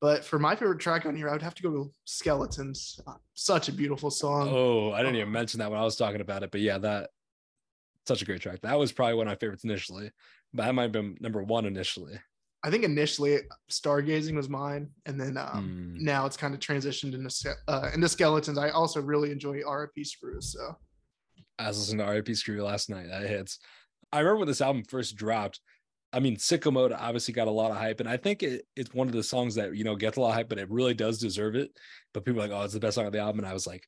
but for my favorite track on here, I would have to go to Skeletons. Uh, such a beautiful song. Oh, I didn't even Um, mention that when I was talking about it, but yeah, that such a great track. That was probably one of my favorites initially, but that might have been number one initially. I think initially stargazing was mine, and then um, Mm. now it's kind of transitioned into uh, into skeletons. I also really enjoy RIP Screw. So I was listening to RIP Screw last night. That hits. I remember when this album first dropped. I mean, Sicko Mode obviously got a lot of hype, and I think it, it's one of the songs that you know gets a lot of hype, but it really does deserve it. But people are like, "Oh, it's the best song of the album," and I was like,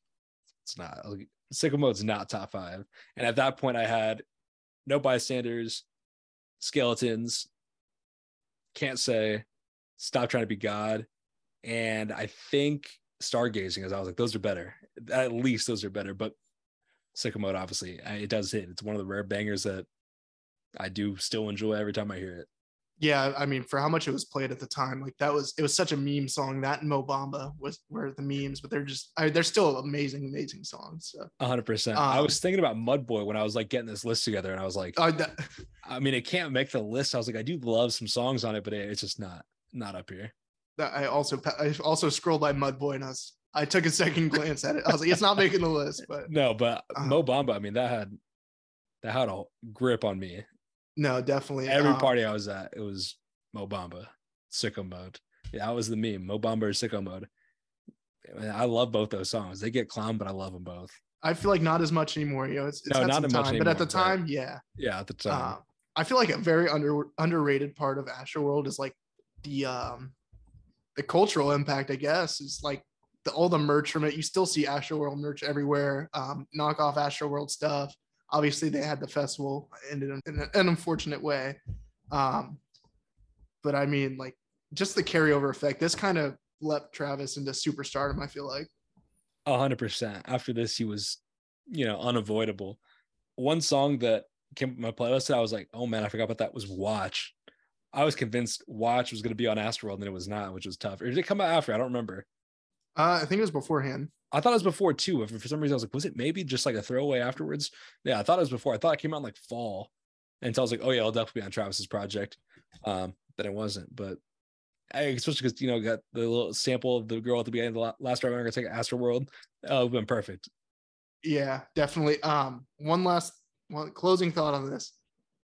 "It's not." Like, Sicko Mode's not top five. And at that point, I had No Bystanders, Skeletons, Can't Say, Stop Trying to Be God, and I think Stargazing. As I was like, those are better. At least those are better. But Sicko Mode, obviously, it does hit. It's one of the rare bangers that I do still enjoy every time I hear it. yeah, I mean, for how much it was played at the time, like that was it was such a meme song. That and Mo Bamba was were the memes, but they're just I, they're still amazing, amazing songs. Hundred percent. I Um, was thinking about Mudboy when I was like getting this list together, and I was like, uh, that, I mean, it can't make the list. I was like, I do love some songs on it, but it- it's just not not up here. that I also I also scrolled by Mudboy and I was I took a second glance at it. I was like, it's not making the list, but No, but Uh, Mo Bamba, I mean, that had that had a grip on me. No, definitely Every um, party I was at, it was Mo Bamba, sicko mode. Yeah, that was the meme. Mo Bamba or sicko mode. I, love both those songs. They get clowned, but I love them both. I feel like not as much anymore. You know, it's, it's No, not some as much time, but at the anymore, right. time, yeah. Yeah, at the time. Uh, I feel like a very under underrated part of Astroworld is like the um the cultural impact. I guess is like the all the merch from it. You still see Astroworld merch everywhere. Um, knockoff Astroworld stuff. Obviously, they had the festival ended in an, unfortunate way. Um, but I mean, like just the carryover effect. This kind of leapt Travis into superstardom. I feel like. A hundred percent. After this, he was, you know, unavoidable. One song that came up my playlist I was like, oh man, I forgot about that was Watch. I was convinced Watch was going to be on Astroworld and it was not, which was tough. Or did it come out after? I don't remember. Uh, I think it was beforehand. I thought it was before too. If for some reason I was like, was it maybe just like a throwaway afterwards? Yeah, I thought it was before. I thought it came out in like fall. And so I was like, oh yeah, I'll definitely be on Travis's project. Um, but it wasn't. But I, especially because you know, got the little sample of the girl at the beginning of the last ride. I'm gonna take Astroworld. Oh, it would been perfect. Yeah, definitely. Um, one last one closing thought on this.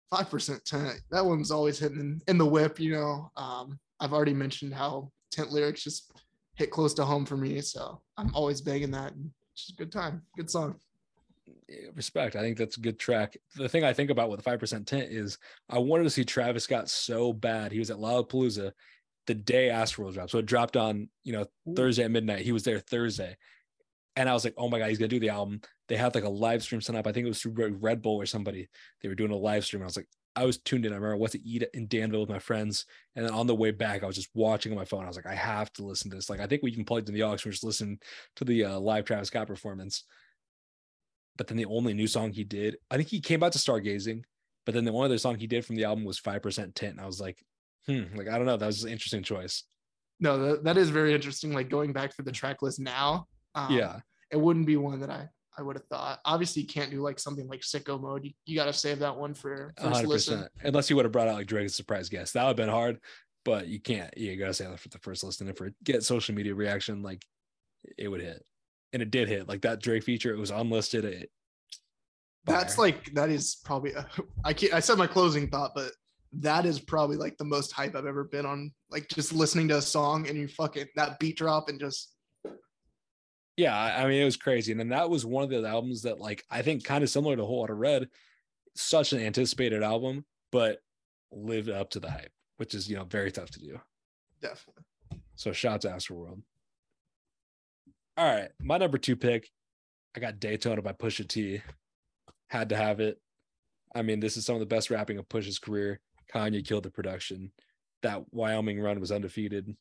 Five percent Tint. That one's always hitting in, in the whip, you know. Um, I've already mentioned how Tint lyrics just hit close to home for me. So I'm always begging that. It's just a good time. Good song. Respect. I think that's a good track. The thing I think about with the five percent tint is I wanted to see Travis Scott so bad. He was at Lollapalooza the day Astroworld dropped. So it dropped on, you know, Thursday at midnight. He was there Thursday. And I was like, oh my God, he's gonna do the album. They had like a live stream set up. I think it was through Red- Red Bull or somebody. They were doing a live stream. I was like, I was tuned in. I remember I went to eat in Danville with my friends. And then on the way back, I was just watching on my phone. I was like, I have to listen to this. Like, I think we can plug in the aux. We're just listening to the uh, live Travis Scott performance. But then the only new song he did, I think he came out to Stargazing, but then the one other song he did from the album was 5% Tint. And I was like, hmm, like, I don't know. That was an interesting choice. No, that, that is very interesting. Like going back through the track list now. Um, yeah. It wouldn't be one that I I would have thought. Obviously, you can't do like something like sicko mode. You, you got to save that one for first hundred listen. percent. Unless you would have brought out like Drake as a surprise guest, that would have been hard. But you can't. You gotta say that for the first listen. If for get social media reaction, like it would hit, and it did hit. Like that Drake feature, it was unlisted. It, That's fire. like that is probably a, I can't I said my closing thought, but that is probably like the most hype I've ever been on. Like just listening to a song and you fucking that beat drop and just yeah. I mean, it was crazy. And then that was one of the albums that, like, I think kind of similar to Whole Lotta Red, such an anticipated album, but lived up to the hype, which is you know very tough to do. definitely. So shout out to Astroworld. All right, my number two pick, I got Daytona by Pusha T. Had to have it. I mean, this is some of the best rapping of Push's career. Kanye killed the production. That Wyoming run was undefeated,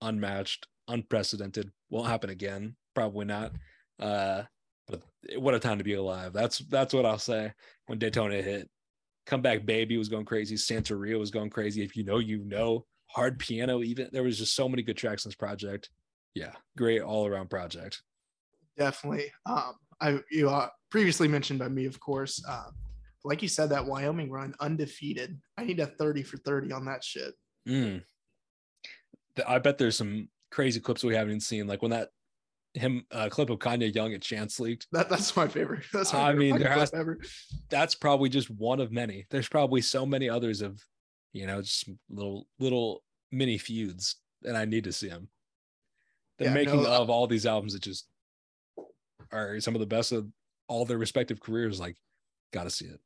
unmatched, unprecedented. Won't happen again. Probably not. Uh, but what a time to be alive. That's that's what I'll say when Daytona hit. Comeback Baby was going crazy. Santeria was going crazy. If you know, you know. Hard piano, even there was just so many good tracks in this project. Yeah, great all around project. Definitely. Um I you uh, previously mentioned by me, of course. Uh, like you said, that Wyoming run undefeated. I need a 30 for 30 on that shit. Mm. I bet there's some crazy clips we haven't even seen, like when that him uh, clip of Kanye Young at Chance leaked. That that's my favorite. That's my I favorite mean, there has- ever. That's probably just one of many. There's probably so many others of You know, just little little mini feuds, and I need to see them. The Yeah, making no, of all these albums that just are some of the best of all their respective careers. Like, gotta see it.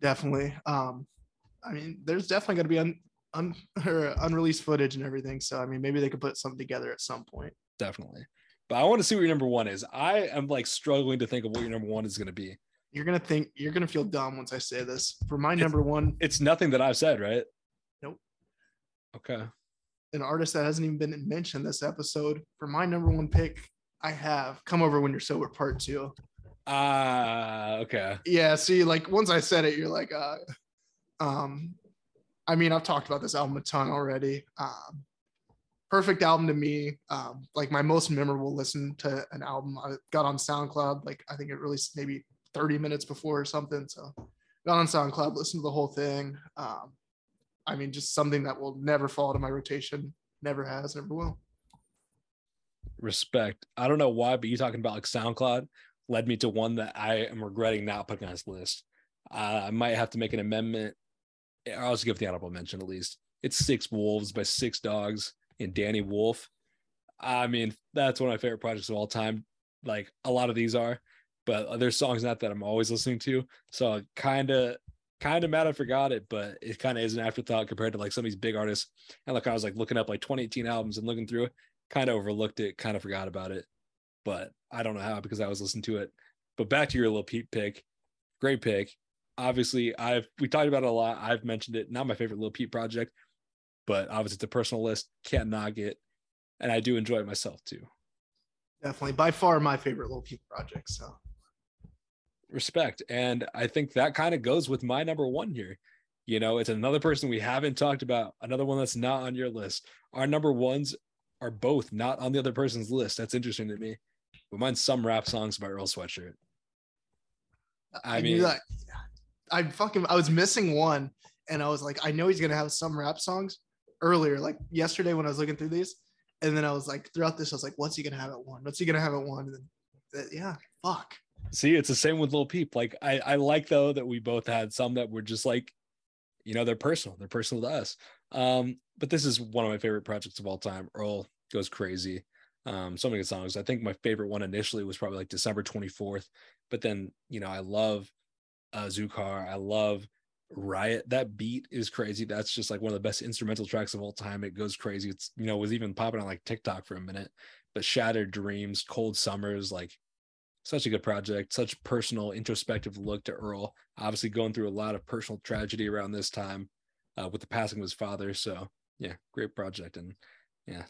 definitely. Um, I mean, there's definitely going to be un, un, or unreleased footage and everything. So, I mean, maybe they could put something together at some point. Definitely. But I want to see what your number one is. I am like struggling to think of what your number one is going to be. You're gonna think you're gonna feel dumb once I say this. For my It's- number one, It's nothing that I've said, right? Nope. Okay. an artist that hasn't even been mentioned this episode. For my number one pick, I have "Come Over When You're Sober" Part Two. Ah, okay. Yeah, see, like once I said it, you're like, uh, um, I mean, I've talked about this album a ton already. Um, perfect album to me. Um, like my most memorable listen to an album I got on SoundCloud. Like I think it released maybe 30 minutes before or something. So got on SoundCloud, listened to the whole thing. Um, I mean, just something that will never fall out of my rotation. Never has, never will. Respect. I don't know why, but you talking about like SoundCloud led me to one that I am regretting not putting on this list. Uh, I might have to make an amendment. I'll also give the honorable mention at least. It's Six Wolves by Six Dogs and Danny Wolf. I mean, that's one of my favorite projects of all time. Like a lot of these are, but there's songs not that I'm always listening to. So kind of, kind of mad I forgot it, but it kind of is an afterthought compared to like some of these big artists. And like I was like looking up like 2018 albums and looking through kind of overlooked it, kind of forgot about it. But I don't know how because I was listening to it. But back to your Lil Peep pick, great pick. Obviously, I've we talked about it a lot. I've mentioned it. Not my favorite Lil Peep project, but obviously it's a personal list. Can't knock it, and I do enjoy it myself too. Definitely, by far my favorite Lil Peep project. So respect. And I think that kind of goes with my number one here. You know, it's another person we haven't talked about, another one that's not on your list. Our number ones are both not on the other person's list. That's interesting to me. But mine's some rap songs by Earl Sweatshirt. Uh, I, knew mean, that. I fucking I was missing one, and I was like, I know he's gonna have some rap songs earlier, like yesterday when I was looking through these, and then I was like, throughout this, I was like, what's he gonna have at one? What's he gonna have at one? And then, uh, yeah, fuck. see, it's the same with Lil Peep. Like, I, I like though that we both had some that were just like, you know, they're personal. They're personal to us. Um, but this is one of my favorite projects of all time. Earl goes crazy. Um, so many good songs. I think my favorite one initially was probably like December 24th, but then you know, I love uh Zukar, I love Riot. That beat is crazy. That's just like one of the best instrumental tracks of all time. It goes crazy. It's you know, was even popping on like TikTok for a minute. But Shattered Dreams, Cold Summers, like such a good project, such personal, introspective look to Earl. Obviously, going through a lot of personal tragedy around this time uh, with the passing of his father. So, yeah, great project, and yeah,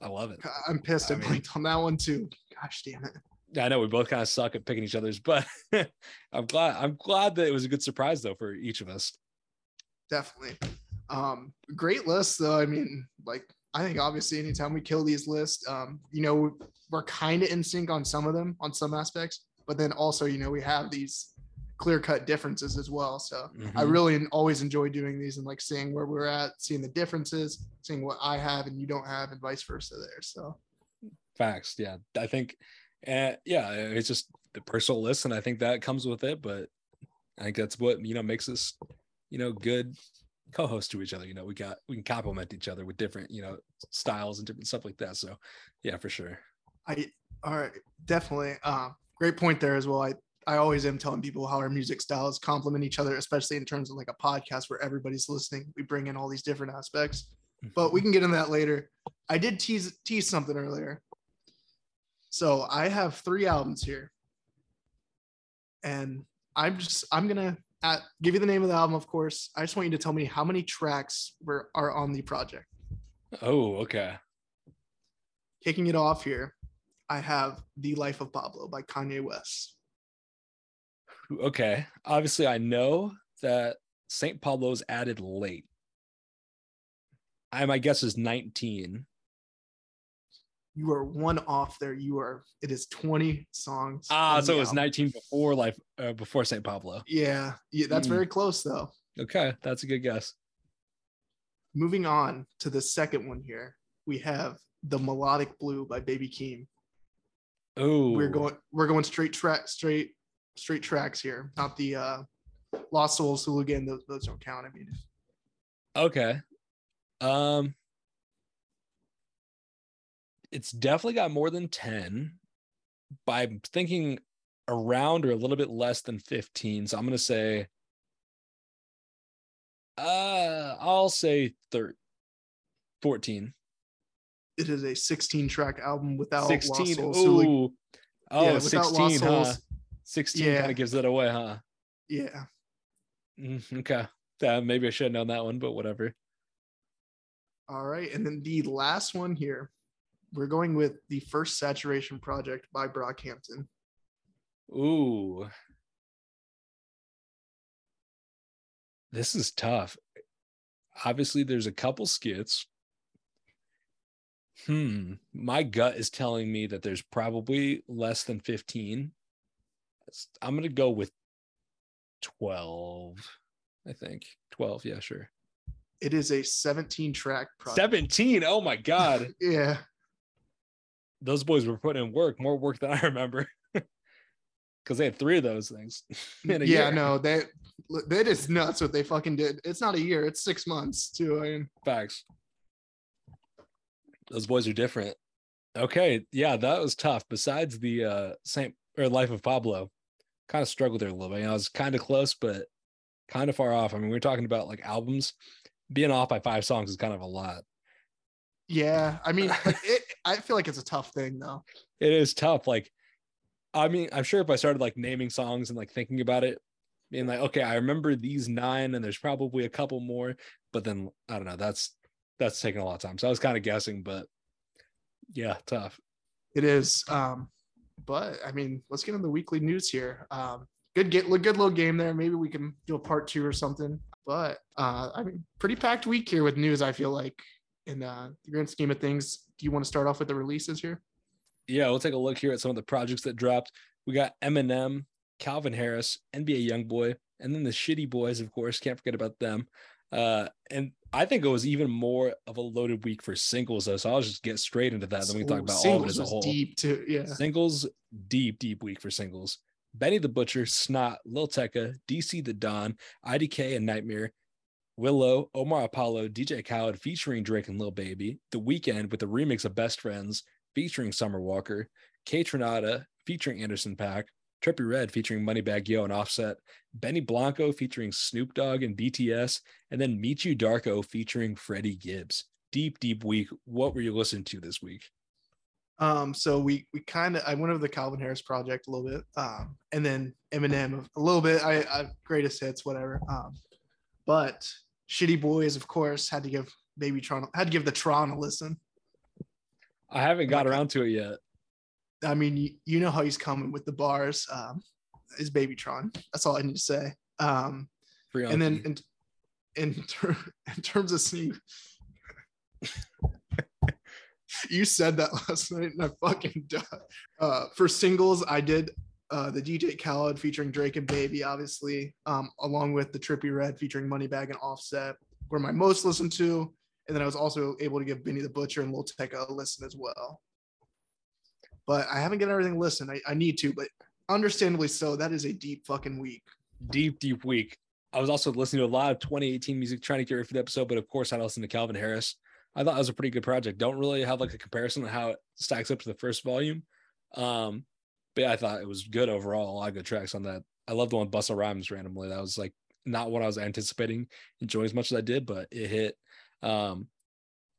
I love it. I'm pissed. I, I mean- blinked on that one too. Gosh damn it. I know we both kind of suck at picking each other's, but I'm glad. I'm glad that it was a good surprise though for each of us. Definitely. Um, great list though. I mean, like I think obviously anytime we kill these lists, um, you know, we're kind of in sync on some of them, on some aspects, but then also, you know, we have these clear cut differences as well. So I Mhm. really always enjoy doing these and like seeing where we're at, seeing the differences, seeing what I have and you don't have, and vice versa there. So Facts. Yeah, I think. Uh, yeah, it's just the personal list, and I think that comes with it. But I think that's what you know makes us, you know, good co-hosts to each other. You know, we got we can complement each other with different you know styles and different stuff like that. So, yeah, for sure. I all right, definitely. Uh, great point there as well. I I always am telling people how our music styles complement each other, especially in terms of like a podcast where everybody's listening. We bring in all these different aspects, but we can get into that later. I did tease tease something earlier. So I have three albums here, and I'm just I'm gonna at, give you the name of the album. Of course, I just want you to tell me how many tracks were are on the project. Oh, okay. Kicking it off here, I have "The Life of Pablo" by Kanye West. Okay. Obviously, I know that St. Pablo's added late. I my guess is 19. You are one off there. You are. It is twenty songs. Ah, so it was album. 19 before life uh, before St. Pablo. Yeah, yeah, that's Mm. very close though. Okay, that's a good guess. Moving on to the second one here, we have "The Melodic Blue" by Baby Keem. Oh, We're going. We're going straight track, straight, straight tracks here. Not the uh, Lost Souls, Hooligan, those, those don't count. I mean, Okay. Um it's definitely got more than 10, by thinking around or a little bit less than 15. So I'm gonna say uh I'll say thir- 14. it is a 16 track album without 16. Lost Souls. Hooligan. Ooh. Oh, Yeah, without Lost 16, huh? Souls. 16 Yeah. kind of gives it away, huh? Yeah. Mm, okay. Yeah, maybe I should have known that one, but whatever. All right. And then the last one here, we're going with the first saturation project by Brockhampton. Ooh. This is tough. Obviously, there's a couple skits. Hmm. My gut is telling me that there's probably less than 15. I'm going to go with 12. I think 12. Yeah, sure. It is a 17 track project. 17. Oh my God. Yeah. Those boys were putting in work, more work than I remember. Because they had three of those things. yeah, year. no, they that is nuts what they fucking did. It's not a year, it's six months too. I mean, Facts. Those boys are different. Okay, yeah, that was tough. Besides the uh Saint or Life of Pablo, kind of struggled there a little bit. You know, I was kind of close, but kind of far off. I mean, we are talking about like albums. Being off by five songs is kind of a lot. yeah, I mean, it, I feel like it's a tough thing though. It is tough. Like, I mean, I'm sure if I started like naming songs and like thinking about it, being like, okay, I remember these nine, and there's probably a couple more, but then I don't know. That's that's taking a lot of time. So I was kind of guessing, but yeah, tough. It is. Um, but I mean, let's get into the weekly news here. Um, good get good little game there. Maybe we can do a part two or something. But uh, I mean, pretty packed week here with news. I feel like in uh, the grand scheme of things. Do you want to start off with the releases here? yeah, we'll take a look here at some of the projects that dropped. We got Eminem, Calvin Harris, NBA YoungBoy, and then the Shitty Boyz, of course. Can't forget about them. Uh, and I think it was even more of a loaded week for singles, though. So I'll just get straight into that. Then we can talk about all of it as a whole. Deep too. Yeah. Singles, deep, deep week for singles. Benny the Butcher, Snot, Lil Tecca, DC the Don, IDK and Nightmare, Willow, Omar Apollo, DJ Khaled featuring Drake and Lil Baby, The Weeknd with the remix of Best Friends featuring Summer Walker, Kaytranada featuring Anderson .Paak, Trippie Redd featuring Moneybagg Yo and Offset, Benny Blanco featuring Snoop Dogg and BTS, and then Meet You Darko featuring Freddie Gibbs. Deep, deep week. What were you listening to this week? Um, so we we kind of I went over the Calvin Harris project a little bit, um, and then Eminem a little bit. I, I greatest hits, whatever. Um, but Shitty Boyz, of course, had to give BabyTron had to give the Tron a listen. I haven't got Okay. around to it yet. I mean, you, you know how he's coming with the bars. Um, is BabyTron. That's all I need to say. Um, and then in in, ter- in terms of Sneak, you said that last night, and I fucking died. Uh, for singles, I did uh, the DJ Khaled featuring Drake and Baby, obviously, um, along with the Trippie Redd featuring Moneybagg and Offset, were my most listened to. And then I was also able to give Benny the Butcher and Lil Tecca a listen as well. But I haven't got everything listened. I, I need to, but understandably so. That is a deep fucking week. deep, deep week. I was also listening to a lot of 2018 music, trying to get ready for the episode, but of course, I listened to Calvin Harris. I thought that was a pretty good project. Don't really have like a comparison on how it stacks up to the first volume. Um, but yeah, I thought it was good overall. A lot of good tracks on that. I love the one Busta Rhymes randomly. That was like not what I was anticipating enjoying as much as I did, but it hit. Um,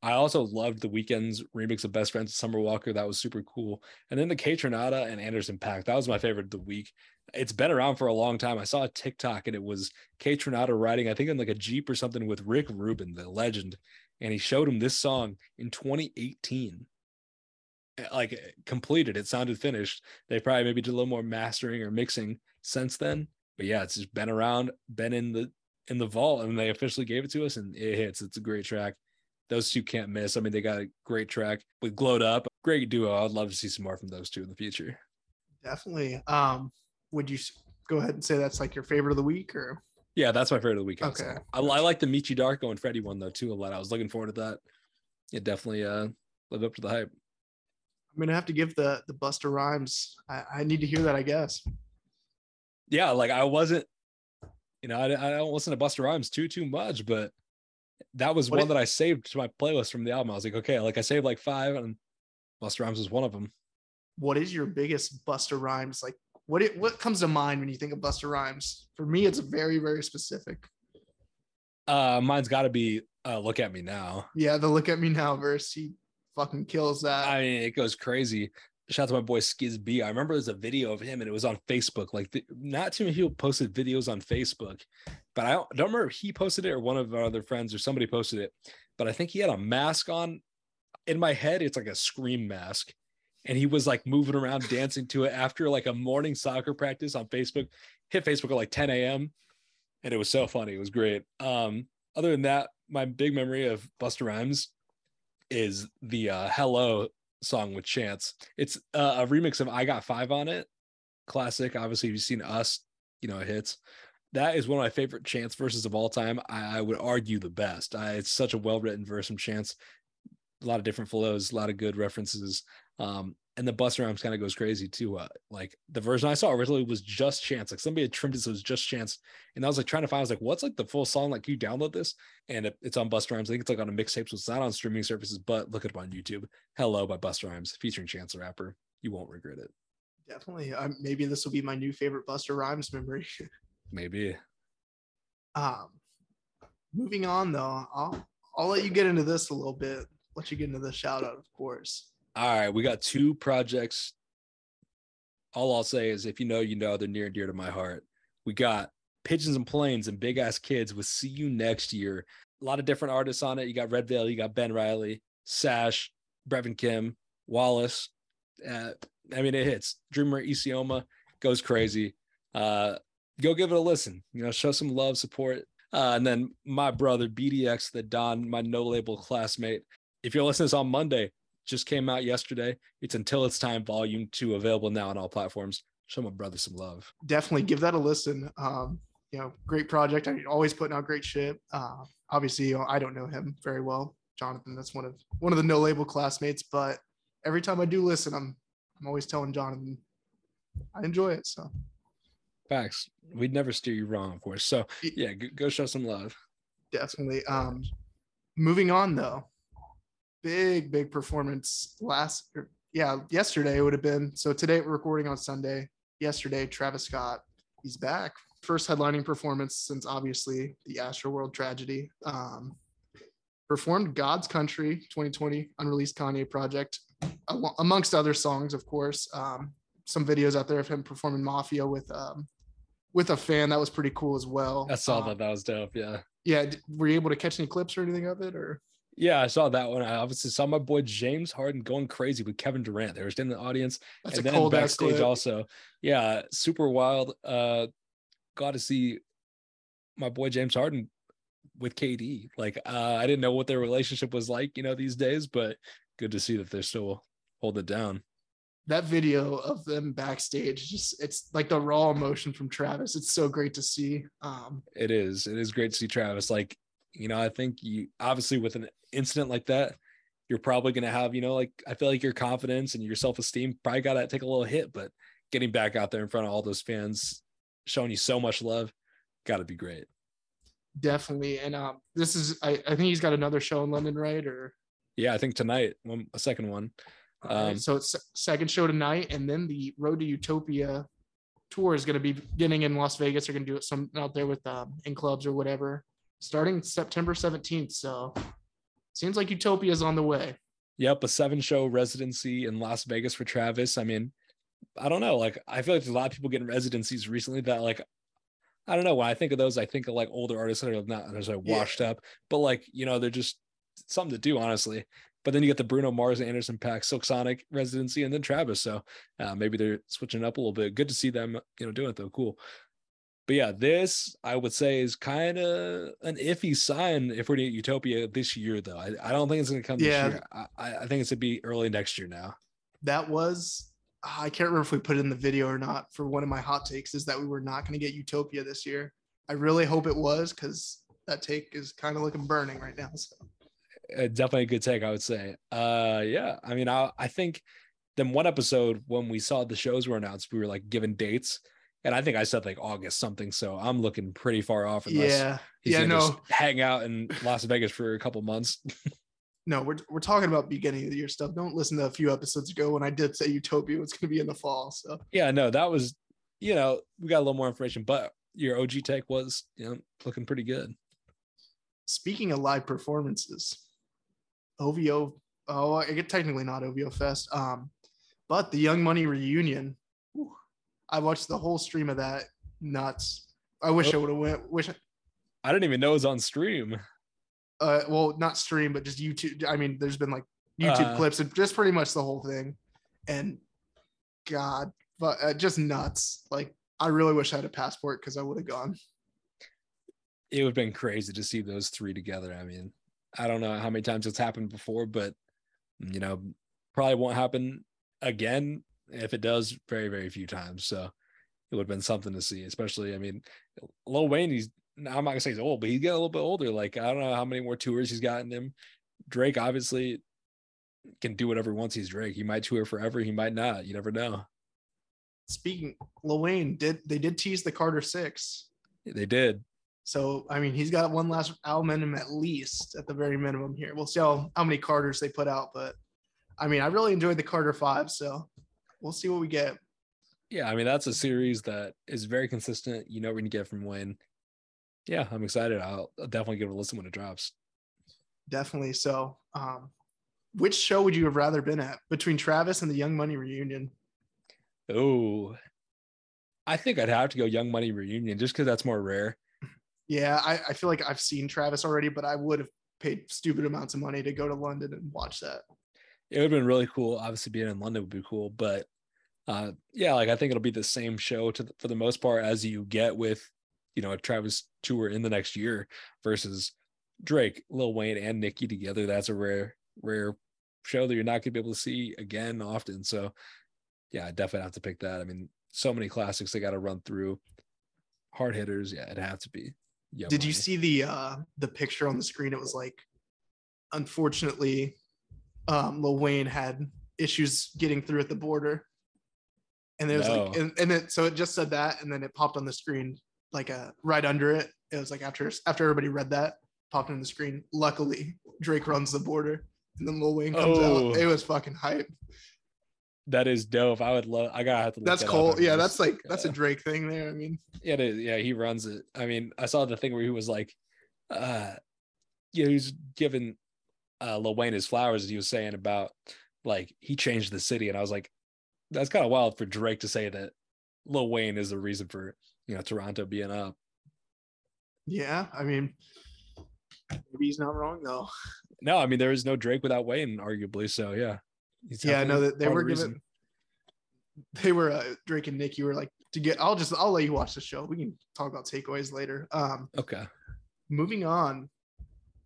I also loved the Weeknd's remix of Best Friends Summer Walker. That was super cool. And then the Kaytranada and Anderson .Paak. That was my favorite of the week. It's been around for a long time. I saw a TikTok and it was Kaytranada riding, I think, in like a Jeep or something with Rick Rubin, the legend. And he showed him this song in 2018. Eh, Like completed, it sounded finished. They probably maybe did a little more mastering or mixing since then. But yeah, it's just been around, been in the in the vault, and they officially gave it to us, and it hits. It's a great track. Those two can't miss. I mean, they got a great track with Glowed Up. Great duo. I'd love to see some more from those two in the future. Definitely. Um, would you go ahead and say that's like your favorite of the week or Yeah, that's my favorite of the week. Okay. I, I like the Michi Darko and Freddie one though too a lot. I was looking forward to that. It definitely uh lived up to the hype. I'm gonna have to give the the Busta Rhymes. I, I need to hear that, I guess. Yeah, like I wasn't You know, I, I don't listen to Busta Rhymes too too much, but that was What one if- that I saved to my playlist from the album. I was like, okay, like I saved like five, and Busta Rhymes was one of them. What is your biggest Busta Rhymes? Like, what it, what comes to mind when you think of Busta Rhymes? For me, it's very very specific. Uh, mine's got to be uh, "Look at Me Now." Yeah, the look at me now verse, he fucking kills that. I mean, it goes crazy. Shout out to my boy Skiz B. I remember there's a video of him and it was on Facebook. Like, the, not too many people posted videos on Facebook, but I don't, don't remember if he posted it or one of our other friends or somebody posted it. But I think he had a mask on. In my head, it's like a scream mask. And he was like moving around dancing to it after like a morning soccer practice on Facebook. Hit Facebook at like 10 a.m. And it was so funny. It was great. Um, other than that, my big memory of Busta Rhymes is the uh, Hello song with Chance. It's uh, a remix of I Got Five on it. Classic. Obviously, you've seen Us, you know, it hits. That is one of my favorite Chance verses of all time. I, I would argue the best. I, it's such a well written verse from Chance. A lot of different flows, a lot of good references. Um, and the Busta Rhymes kind of goes crazy too. Uh, like the version I saw originally was just Chance. Like somebody had trimmed it so it was just Chance. And I was like trying to find, I was like, what's like the full song? Like, can you download this? And it, it's on Busta Rhymes. I think it's like on a mixtape, so it's not on streaming services, but look it up on YouTube. Hello by Busta Rhymes featuring Chance the Rapper. You won't regret it. Definitely. Um, maybe this will be my new favorite Busta Rhymes memory. Maybe. um, moving on though, I'll I'll let you get into this a little bit. Let you get into the shout out, of course. All right, we got two projects. All I'll say is if you know, you know, they're near and dear to my heart. We got Pigeons and Planes and Big Ass Kids with See You Next Year. A lot of different artists on it. You got Redveil, you got Ben Riley, Sash, Brevin Kim, Wallace. Uh, I mean, it hits. Dreamer Isioma goes crazy. Uh, go give it a listen. You know, show some love, support. Uh, and then my brother BDX, the Don, my no label classmate. If you're listening to this on Monday, just came out yesterday. It's Until It's Time Volume 2 available now on all platforms. Show my brother some love. Definitely give that a listen. Um, you know, great project. I mean, always putting out great shit. Uh, obviously, you know, I don't know him very well, Jonathon. That's one of one of the no label classmates. But every time I do listen, I'm I'm always telling Jonathon I enjoy it. So Facts. We'd never steer you wrong, of course. So yeah, go, go show some love. definitely. Um, moving on though, big big performance last. Or, yeah, yesterday it would have been. So today we're recording on Sunday. Yesterday, Travis Scott, he's back. First headlining performance since obviously the Astroworld tragedy. Um, performed God's Country 2020 unreleased Kanye project, al- amongst other songs, of course. Um, some videos out there of him performing Mafia with um, with a fan. That was pretty cool as well. I saw Um, that. That was dope. Yeah. yeah were you able to catch any clips or anything of it or Yeah, I saw that one. I obviously saw my boy James Harden going crazy with Kevin Durant. They were in the audience. that's and a then backstage also. Yeah, super wild. Uh got to see my boy James Harden with KD. Like uh I didn't know what their relationship was like, you know, these days, but good to see that they're still holding it down. that video of them backstage just it's like the raw emotion from travis it's so great to see um It is. It is great to see Travis. Like, you know, I think you obviously with an incident like that, you're probably gonna have, you know, like I feel like your confidence and your self-esteem probably gotta take a little hit, but getting back out there in front of all those fans, showing you so much love, gotta be great. definitely and um this is i, I think he's got another show in london right or Yeah, I think tonight, one a second one. Um, so it's second show tonight and then the road to utopia tour is going to be beginning in las vegas they're going to do it some out there with um in clubs or whatever starting september 17th so seems like utopia is on the way Yep, a seven show residency in Las Vegas for Travis. I mean, I don't know. Like, I feel like there's a lot of people getting residencies recently that, like, I don't know. When I think of those, I think of like older artists that are not necessarily Yeah. washed up, but like, you know, they're just something to do, honestly. But then you get the Bruno Mars and Anderson Pack Silk Sonic residency and then Travis. So uh, maybe they're switching up a little bit. Good to see them, you know, doing it though. Cool. But yeah, this I would say is kind of an iffy sign if we're to get Utopia this year, though. I, I don't think it's going to come Yeah. this year. I, I I think it's going to be early next year now. that was I can't remember if we put it in the video or not for one of my hot takes is that we were not going to get Utopia this year. I really hope it was because that take is kind of looking burning right now. So Uh, definitely a good take, I would say. Uh, yeah, I mean, I I think then one episode when we saw the shows were announced, we were like given dates, and I think I said like August something. So I'm looking pretty far off. Unless Yeah. he's Yeah, no. just hang out in Las Vegas for a couple months. No, we're we're talking about beginning of the year stuff. Don't listen to a few episodes ago when I did say Utopia was going to be in the fall. So yeah, no, that was you know we got a little more information, but your OG take was you know looking pretty good. speaking of live performances, OVO. Oh, I get technically not OVO Fest. Um, but the Young Money reunion. I watched the whole stream of that. Nuts. I wish I would have went. Wish. I didn't even know it was on stream. Uh, well, not stream, but just YouTube. I mean, there's been like YouTube Uh. clips and just pretty much the whole thing. And God, but uh, just nuts. Like I really wish I had a passport because I would have gone. It would have been crazy to see those three together. I mean, I don't know how many times it's happened before, but you know, probably won't happen again. If it does, very, very few times. So it would have been something to see, especially, I mean, Lil Wayne, he's, I'm not gonna say he's old, but he's getting a little bit older. Like, I don't know how many more tours he's gotten him. Drake obviously can do whatever he wants. He's Drake. He might tour forever. He might not. You never know. Speaking, Lil Wayne did they did tease the Carter Six. They did. So I mean, he's got one last album in him at least, at the very minimum. Here, we'll see how, how many Carters they put out, but I mean, I really enjoyed the Carter Five, so we'll see what we get. Yeah, I mean that's a series that is very consistent. You know what we're gonna get from Wayne. Yeah, I'm excited. I'll, I'll definitely give it a listen when it drops. Definitely. So, um, which show would you have rather been at between Travis and the Young Money reunion? Oh, I think I'd have to go Young Money reunion just because that's more rare. Yeah, I, I feel like I've seen Travis already, but I would have paid stupid amounts of money to go to London and watch that. It would have been really cool. Obviously, being in London would be cool, but uh, yeah, like I think it'll be the same show to the, for the most part as you get with you know a Travis tour in the next year versus Drake, Lil Wayne, and Nicki together. That's a rare, rare show that you're not gonna be able to see again often. So yeah, I definitely have to pick that. I mean, so many classics they got to run through. Hard hitters, yeah, it'd have to be. Yeah. Did you see the uh the picture on the screen? It was like, unfortunately, um, Lil Wayne had issues getting through at the border, and there was like, and, and it so it just said that, and then it popped on the screen like a right under it. It was like after after everybody read that, popped on the screen. Luckily, Drake runs the border, and then Lil Wayne comes Oh. out. It was fucking hype. That is dope. I would love. I gotta have to. look That's that cool. Yeah, that's just, like that's a uh, Drake thing there. I mean, Yeah, it is. Yeah, he runs it. I mean, I saw the thing where he was like, uh, yeah, he was giving uh Lil Wayne his flowers. He was saying about like he changed the city, and I was like, that's kind of wild for Drake to say that Lil Wayne is the reason for you know Toronto being up. yeah, I mean, maybe he's not wrong though. No, I mean there is no Drake without Wayne, arguably. So yeah, yeah, no, that they were the given. They were uh, Drake and Nicki were like to get. I'll just I'll let you watch the show. We can talk about takeaways later. Um, Okay. moving on.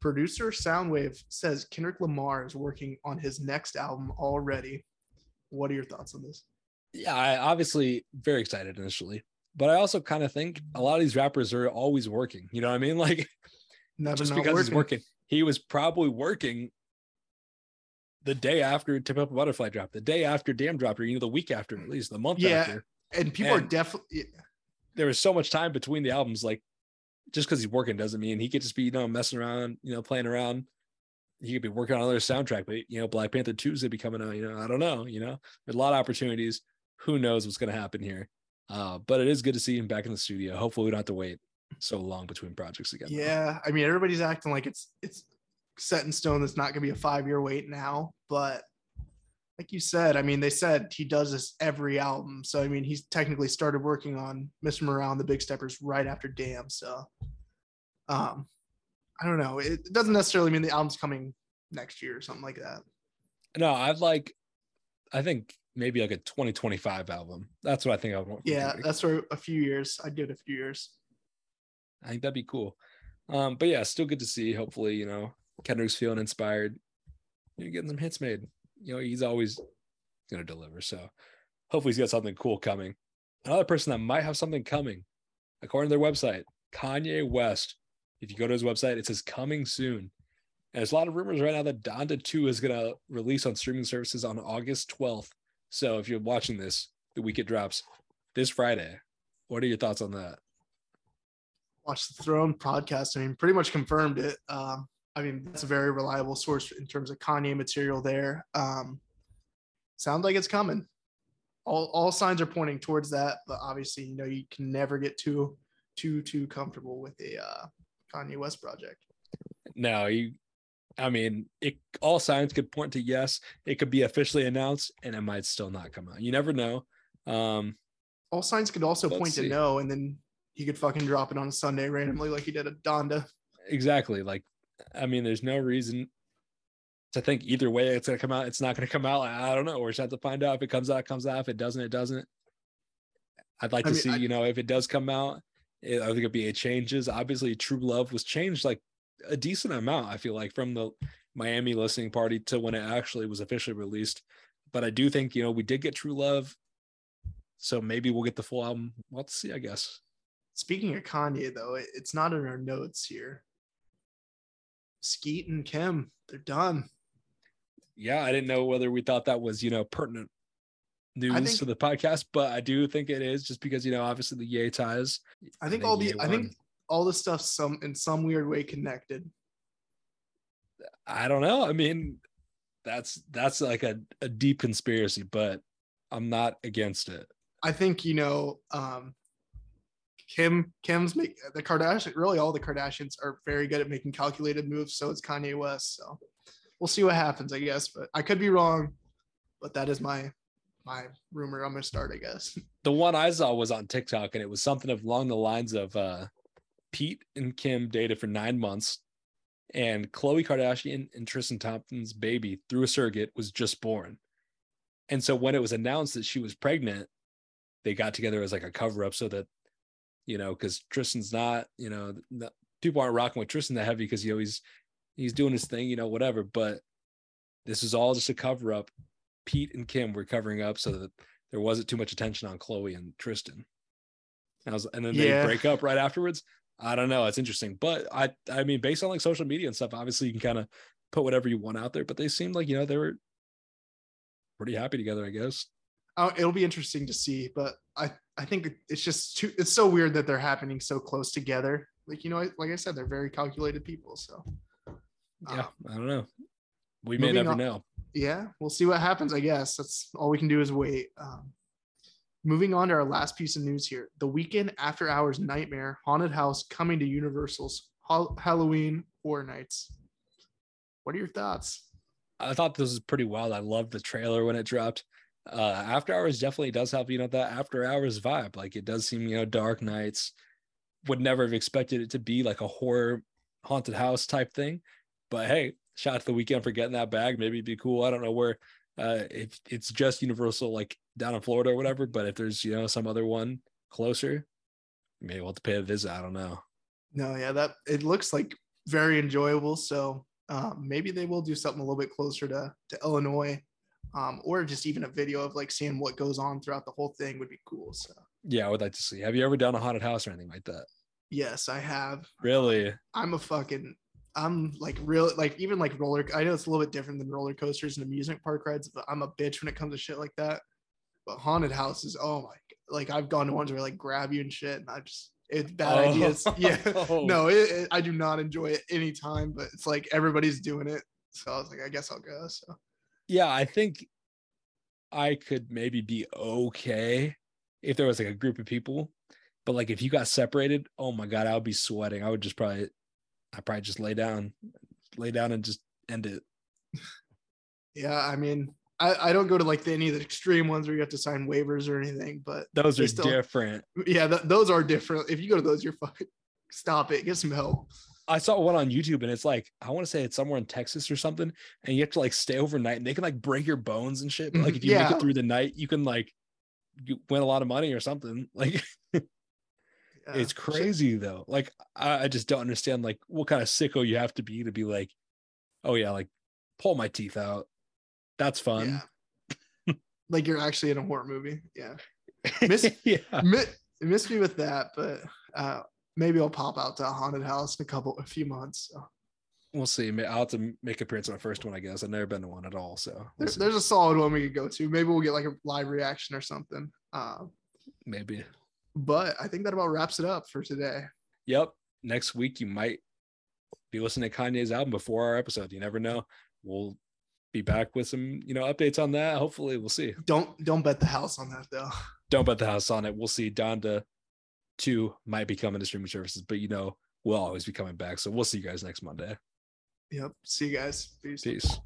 Producer Soundwave says Kendrick Lamar is working on his next album already. What are your thoughts on this? yeah, I obviously very excited initially, but I also kind of think a lot of these rappers are always working. You know what I mean? Like Never just because working. he's working, he was probably working the day after To Pimp a Butterfly dropped, the day after Damn dropped, or you know, the week after, at least the month Yeah. after. and people are and- definitely There was so much time between the albums. Like just because he's working doesn't mean he could just be, you know, messing around, you know, playing around. He could be working on another soundtrack, but you know, Black Panther Tuesday be coming out. You know, I don't know. You know, there's a lot of opportunities. Who knows what's going to happen here? Uh, but it is good to see him back in the studio. Hopefully, we don't have to wait so long between projects again. Yeah, I mean everybody's acting like it's it's set in stone. It's not going to be a five year wait now, but like you said, I mean they said he does this every album, so I mean he's technically started working on Mr. Morale and the Big Steppers right after Damn. So, um, I don't know. It doesn't necessarily mean the album's coming next year or something like that. No, I'd like, I think maybe like a 2025 album. That's what I think I would want. Yeah, that's for a few years. I'd give it a few years. I think that'd be cool. Um, but yeah, still good to see. Hopefully, you know, Kendrick's feeling inspired. You're getting some hits made. You know, he's always gonna deliver. So hopefully he's got something cool coming. Another person that might have something coming, according to their website, Kanye West. If you go to his website, it says coming soon. And there's a lot of rumors right now that Donda 2 is gonna release on streaming services on August 12th. So if you're watching this the week it drops this Friday, What are your thoughts on that? Watch the Throne podcast. I mean, pretty much confirmed it. Um, I mean, that's a very reliable source in terms of Kanye material there. Um, sounds like it's coming. All, all signs are pointing towards that, but obviously, you know, you can never get too too too comfortable with a uh, Kanye West project. No, you. I mean, it all signs could point to yes. It could be officially announced, and it might still not come out. You never know. Um, all signs could also point see. to no, and then he could fucking drop it on a Sunday randomly, like he did at Donda. exactly. Like, I mean, there's no reason to think either way it's gonna come out. It's not gonna come out. I don't know. We're just have to find out. If it comes out, it comes out. If it doesn't, it doesn't. I'd like I to mean, see, I- you know, if it does come out, it, I think it'd be a changes. Obviously, True Love was changed like a decent amount. I feel like from the Miami listening party to when it actually was officially released. But I do think you know we did get True Love, so maybe we'll get the full album. Let's see. I guess. Speaking of Kanye, though, it, it's not in our notes here. Skete and Kim, they're done. yeah, I didn't know whether we thought that was, you know, pertinent news think- to the podcast, but I do think it is just because, you know, obviously the Yay ties. I think all the Ye I think all the stuff some in some weird way connected. I don't know. I mean, that's that's like a, a deep conspiracy, but I'm not against it. I think you know, um, Kim Kim's make the Kardashian. Really, all the Kardashians are very good at making calculated moves. So it's Kanye West. So we'll see what happens, I guess. But I could be wrong. But that is my my rumor. I'm gonna start, I guess. The one I saw was on TikTok and it was something along the lines of uh Pete and Kim dated for nine months and Khloe Kardashian and Tristan Thompson's baby through a surrogate was just born. And so when it was announced that she was pregnant, they got together as like a cover up so that, you know, because Tristan's not, you know, the, people aren't rocking with Tristan that heavy because you know he's he's doing his thing, you know, whatever. But this is all just a cover up. Pete and Kim were covering up so that there wasn't too much attention on Khloe and Tristan. And, I was, and then they Yeah. break up right afterwards. I don't know. It's interesting, but I I mean, based on like social media and stuff, obviously you can kind of put whatever you want out there. But they seemed like you know they were pretty happy together, I guess. Oh, it'll be interesting to see, but I I think it's just too. It's so weird that they're happening so close together. Like you know, like I said, they're very calculated people. So Yeah, uh, I don't know. We may never on- know. yeah, we'll see what happens. I guess that's all we can do is wait. Um, moving on to our last piece of news here: the Weeknd after hours nightmare haunted house coming to Universal's Hall- Halloween Horror Nights. What are your thoughts? I thought this was pretty wild. I loved the trailer when it dropped. Uh, After Hours definitely does have you know that After Hours vibe. Like it does seem you know dark nights. Would never have expected it to be like a horror haunted house type thing, but hey, shout out to the Weeknd for getting that bag. Maybe it'd be cool. I don't know where. Uh, if it's just Universal like down in Florida or whatever, but if there's you know some other one closer, maybe we'll have to pay a visit. I don't know. No, yeah, that it looks like very enjoyable. So um, maybe they will do something a little bit closer to to Illinois, um, or just even a video of like seeing what goes on throughout the whole thing would be cool. So Yeah, I would like to see. Have you ever done a haunted house or anything like that? yes, I have. Really? I'm a fucking. I'm like real like even like roller. I know it's a little bit different than roller coasters and amusement park rides, but I'm a bitch when it comes to shit like that. But haunted houses, oh my! Like I've gone to ones where like grab you and shit, and I just it's bad Oh. ideas. Yeah, no, it, it- I do not enjoy it anytime, but it's like everybody's doing it. So I was like, I guess I'll go. So yeah, I think I could maybe be okay if there was like a group of people, but like if you got separated, oh my god, I would be sweating. I would just probably, I probably just lay down, lay down and just end it. yeah, I mean, I, I don't go to like the, any of the extreme ones where you have to sign waivers or anything, but Those are still- different. yeah, th- those are different. If you go to those, you're fucking stop it. Get some help. I saw one on YouTube and it's like I want to say it's somewhere in Texas or something, and you have to like stay overnight and they can like break your bones and shit. But like Mhm, if you make it through the night, you can like you win a lot of money or something. Like Yeah, it's shit. crazy though. Like I, I just don't understand like what kind of sicko you have to be to be like, oh yeah, like pull my teeth out. That's fun. Yeah. like you're actually in a horror movie. Yeah. Miss- yeah. Mi- miss me with that, but uh, maybe I'll pop out to a haunted house in a couple, a few months. So. We'll see. I'll have to make appearance on my first one, I guess. I've never been to one at all. So we'll There, see. there's a solid one we could go to. Maybe we'll get like a live reaction or something. Uh, maybe. But I think that about wraps it up for today. Yep. Next week you might be listening to Kanye's album before our episode. You never know. We'll be back with some, you know, updates on that. Hopefully, we'll see. Don't don't bet the house on that though. Don't bet the house on it. We'll see. Donda two might be coming to streaming services, but you know, we'll always be coming back. So we'll see you guys next Monday. Yep. See you guys. Peace. Peace.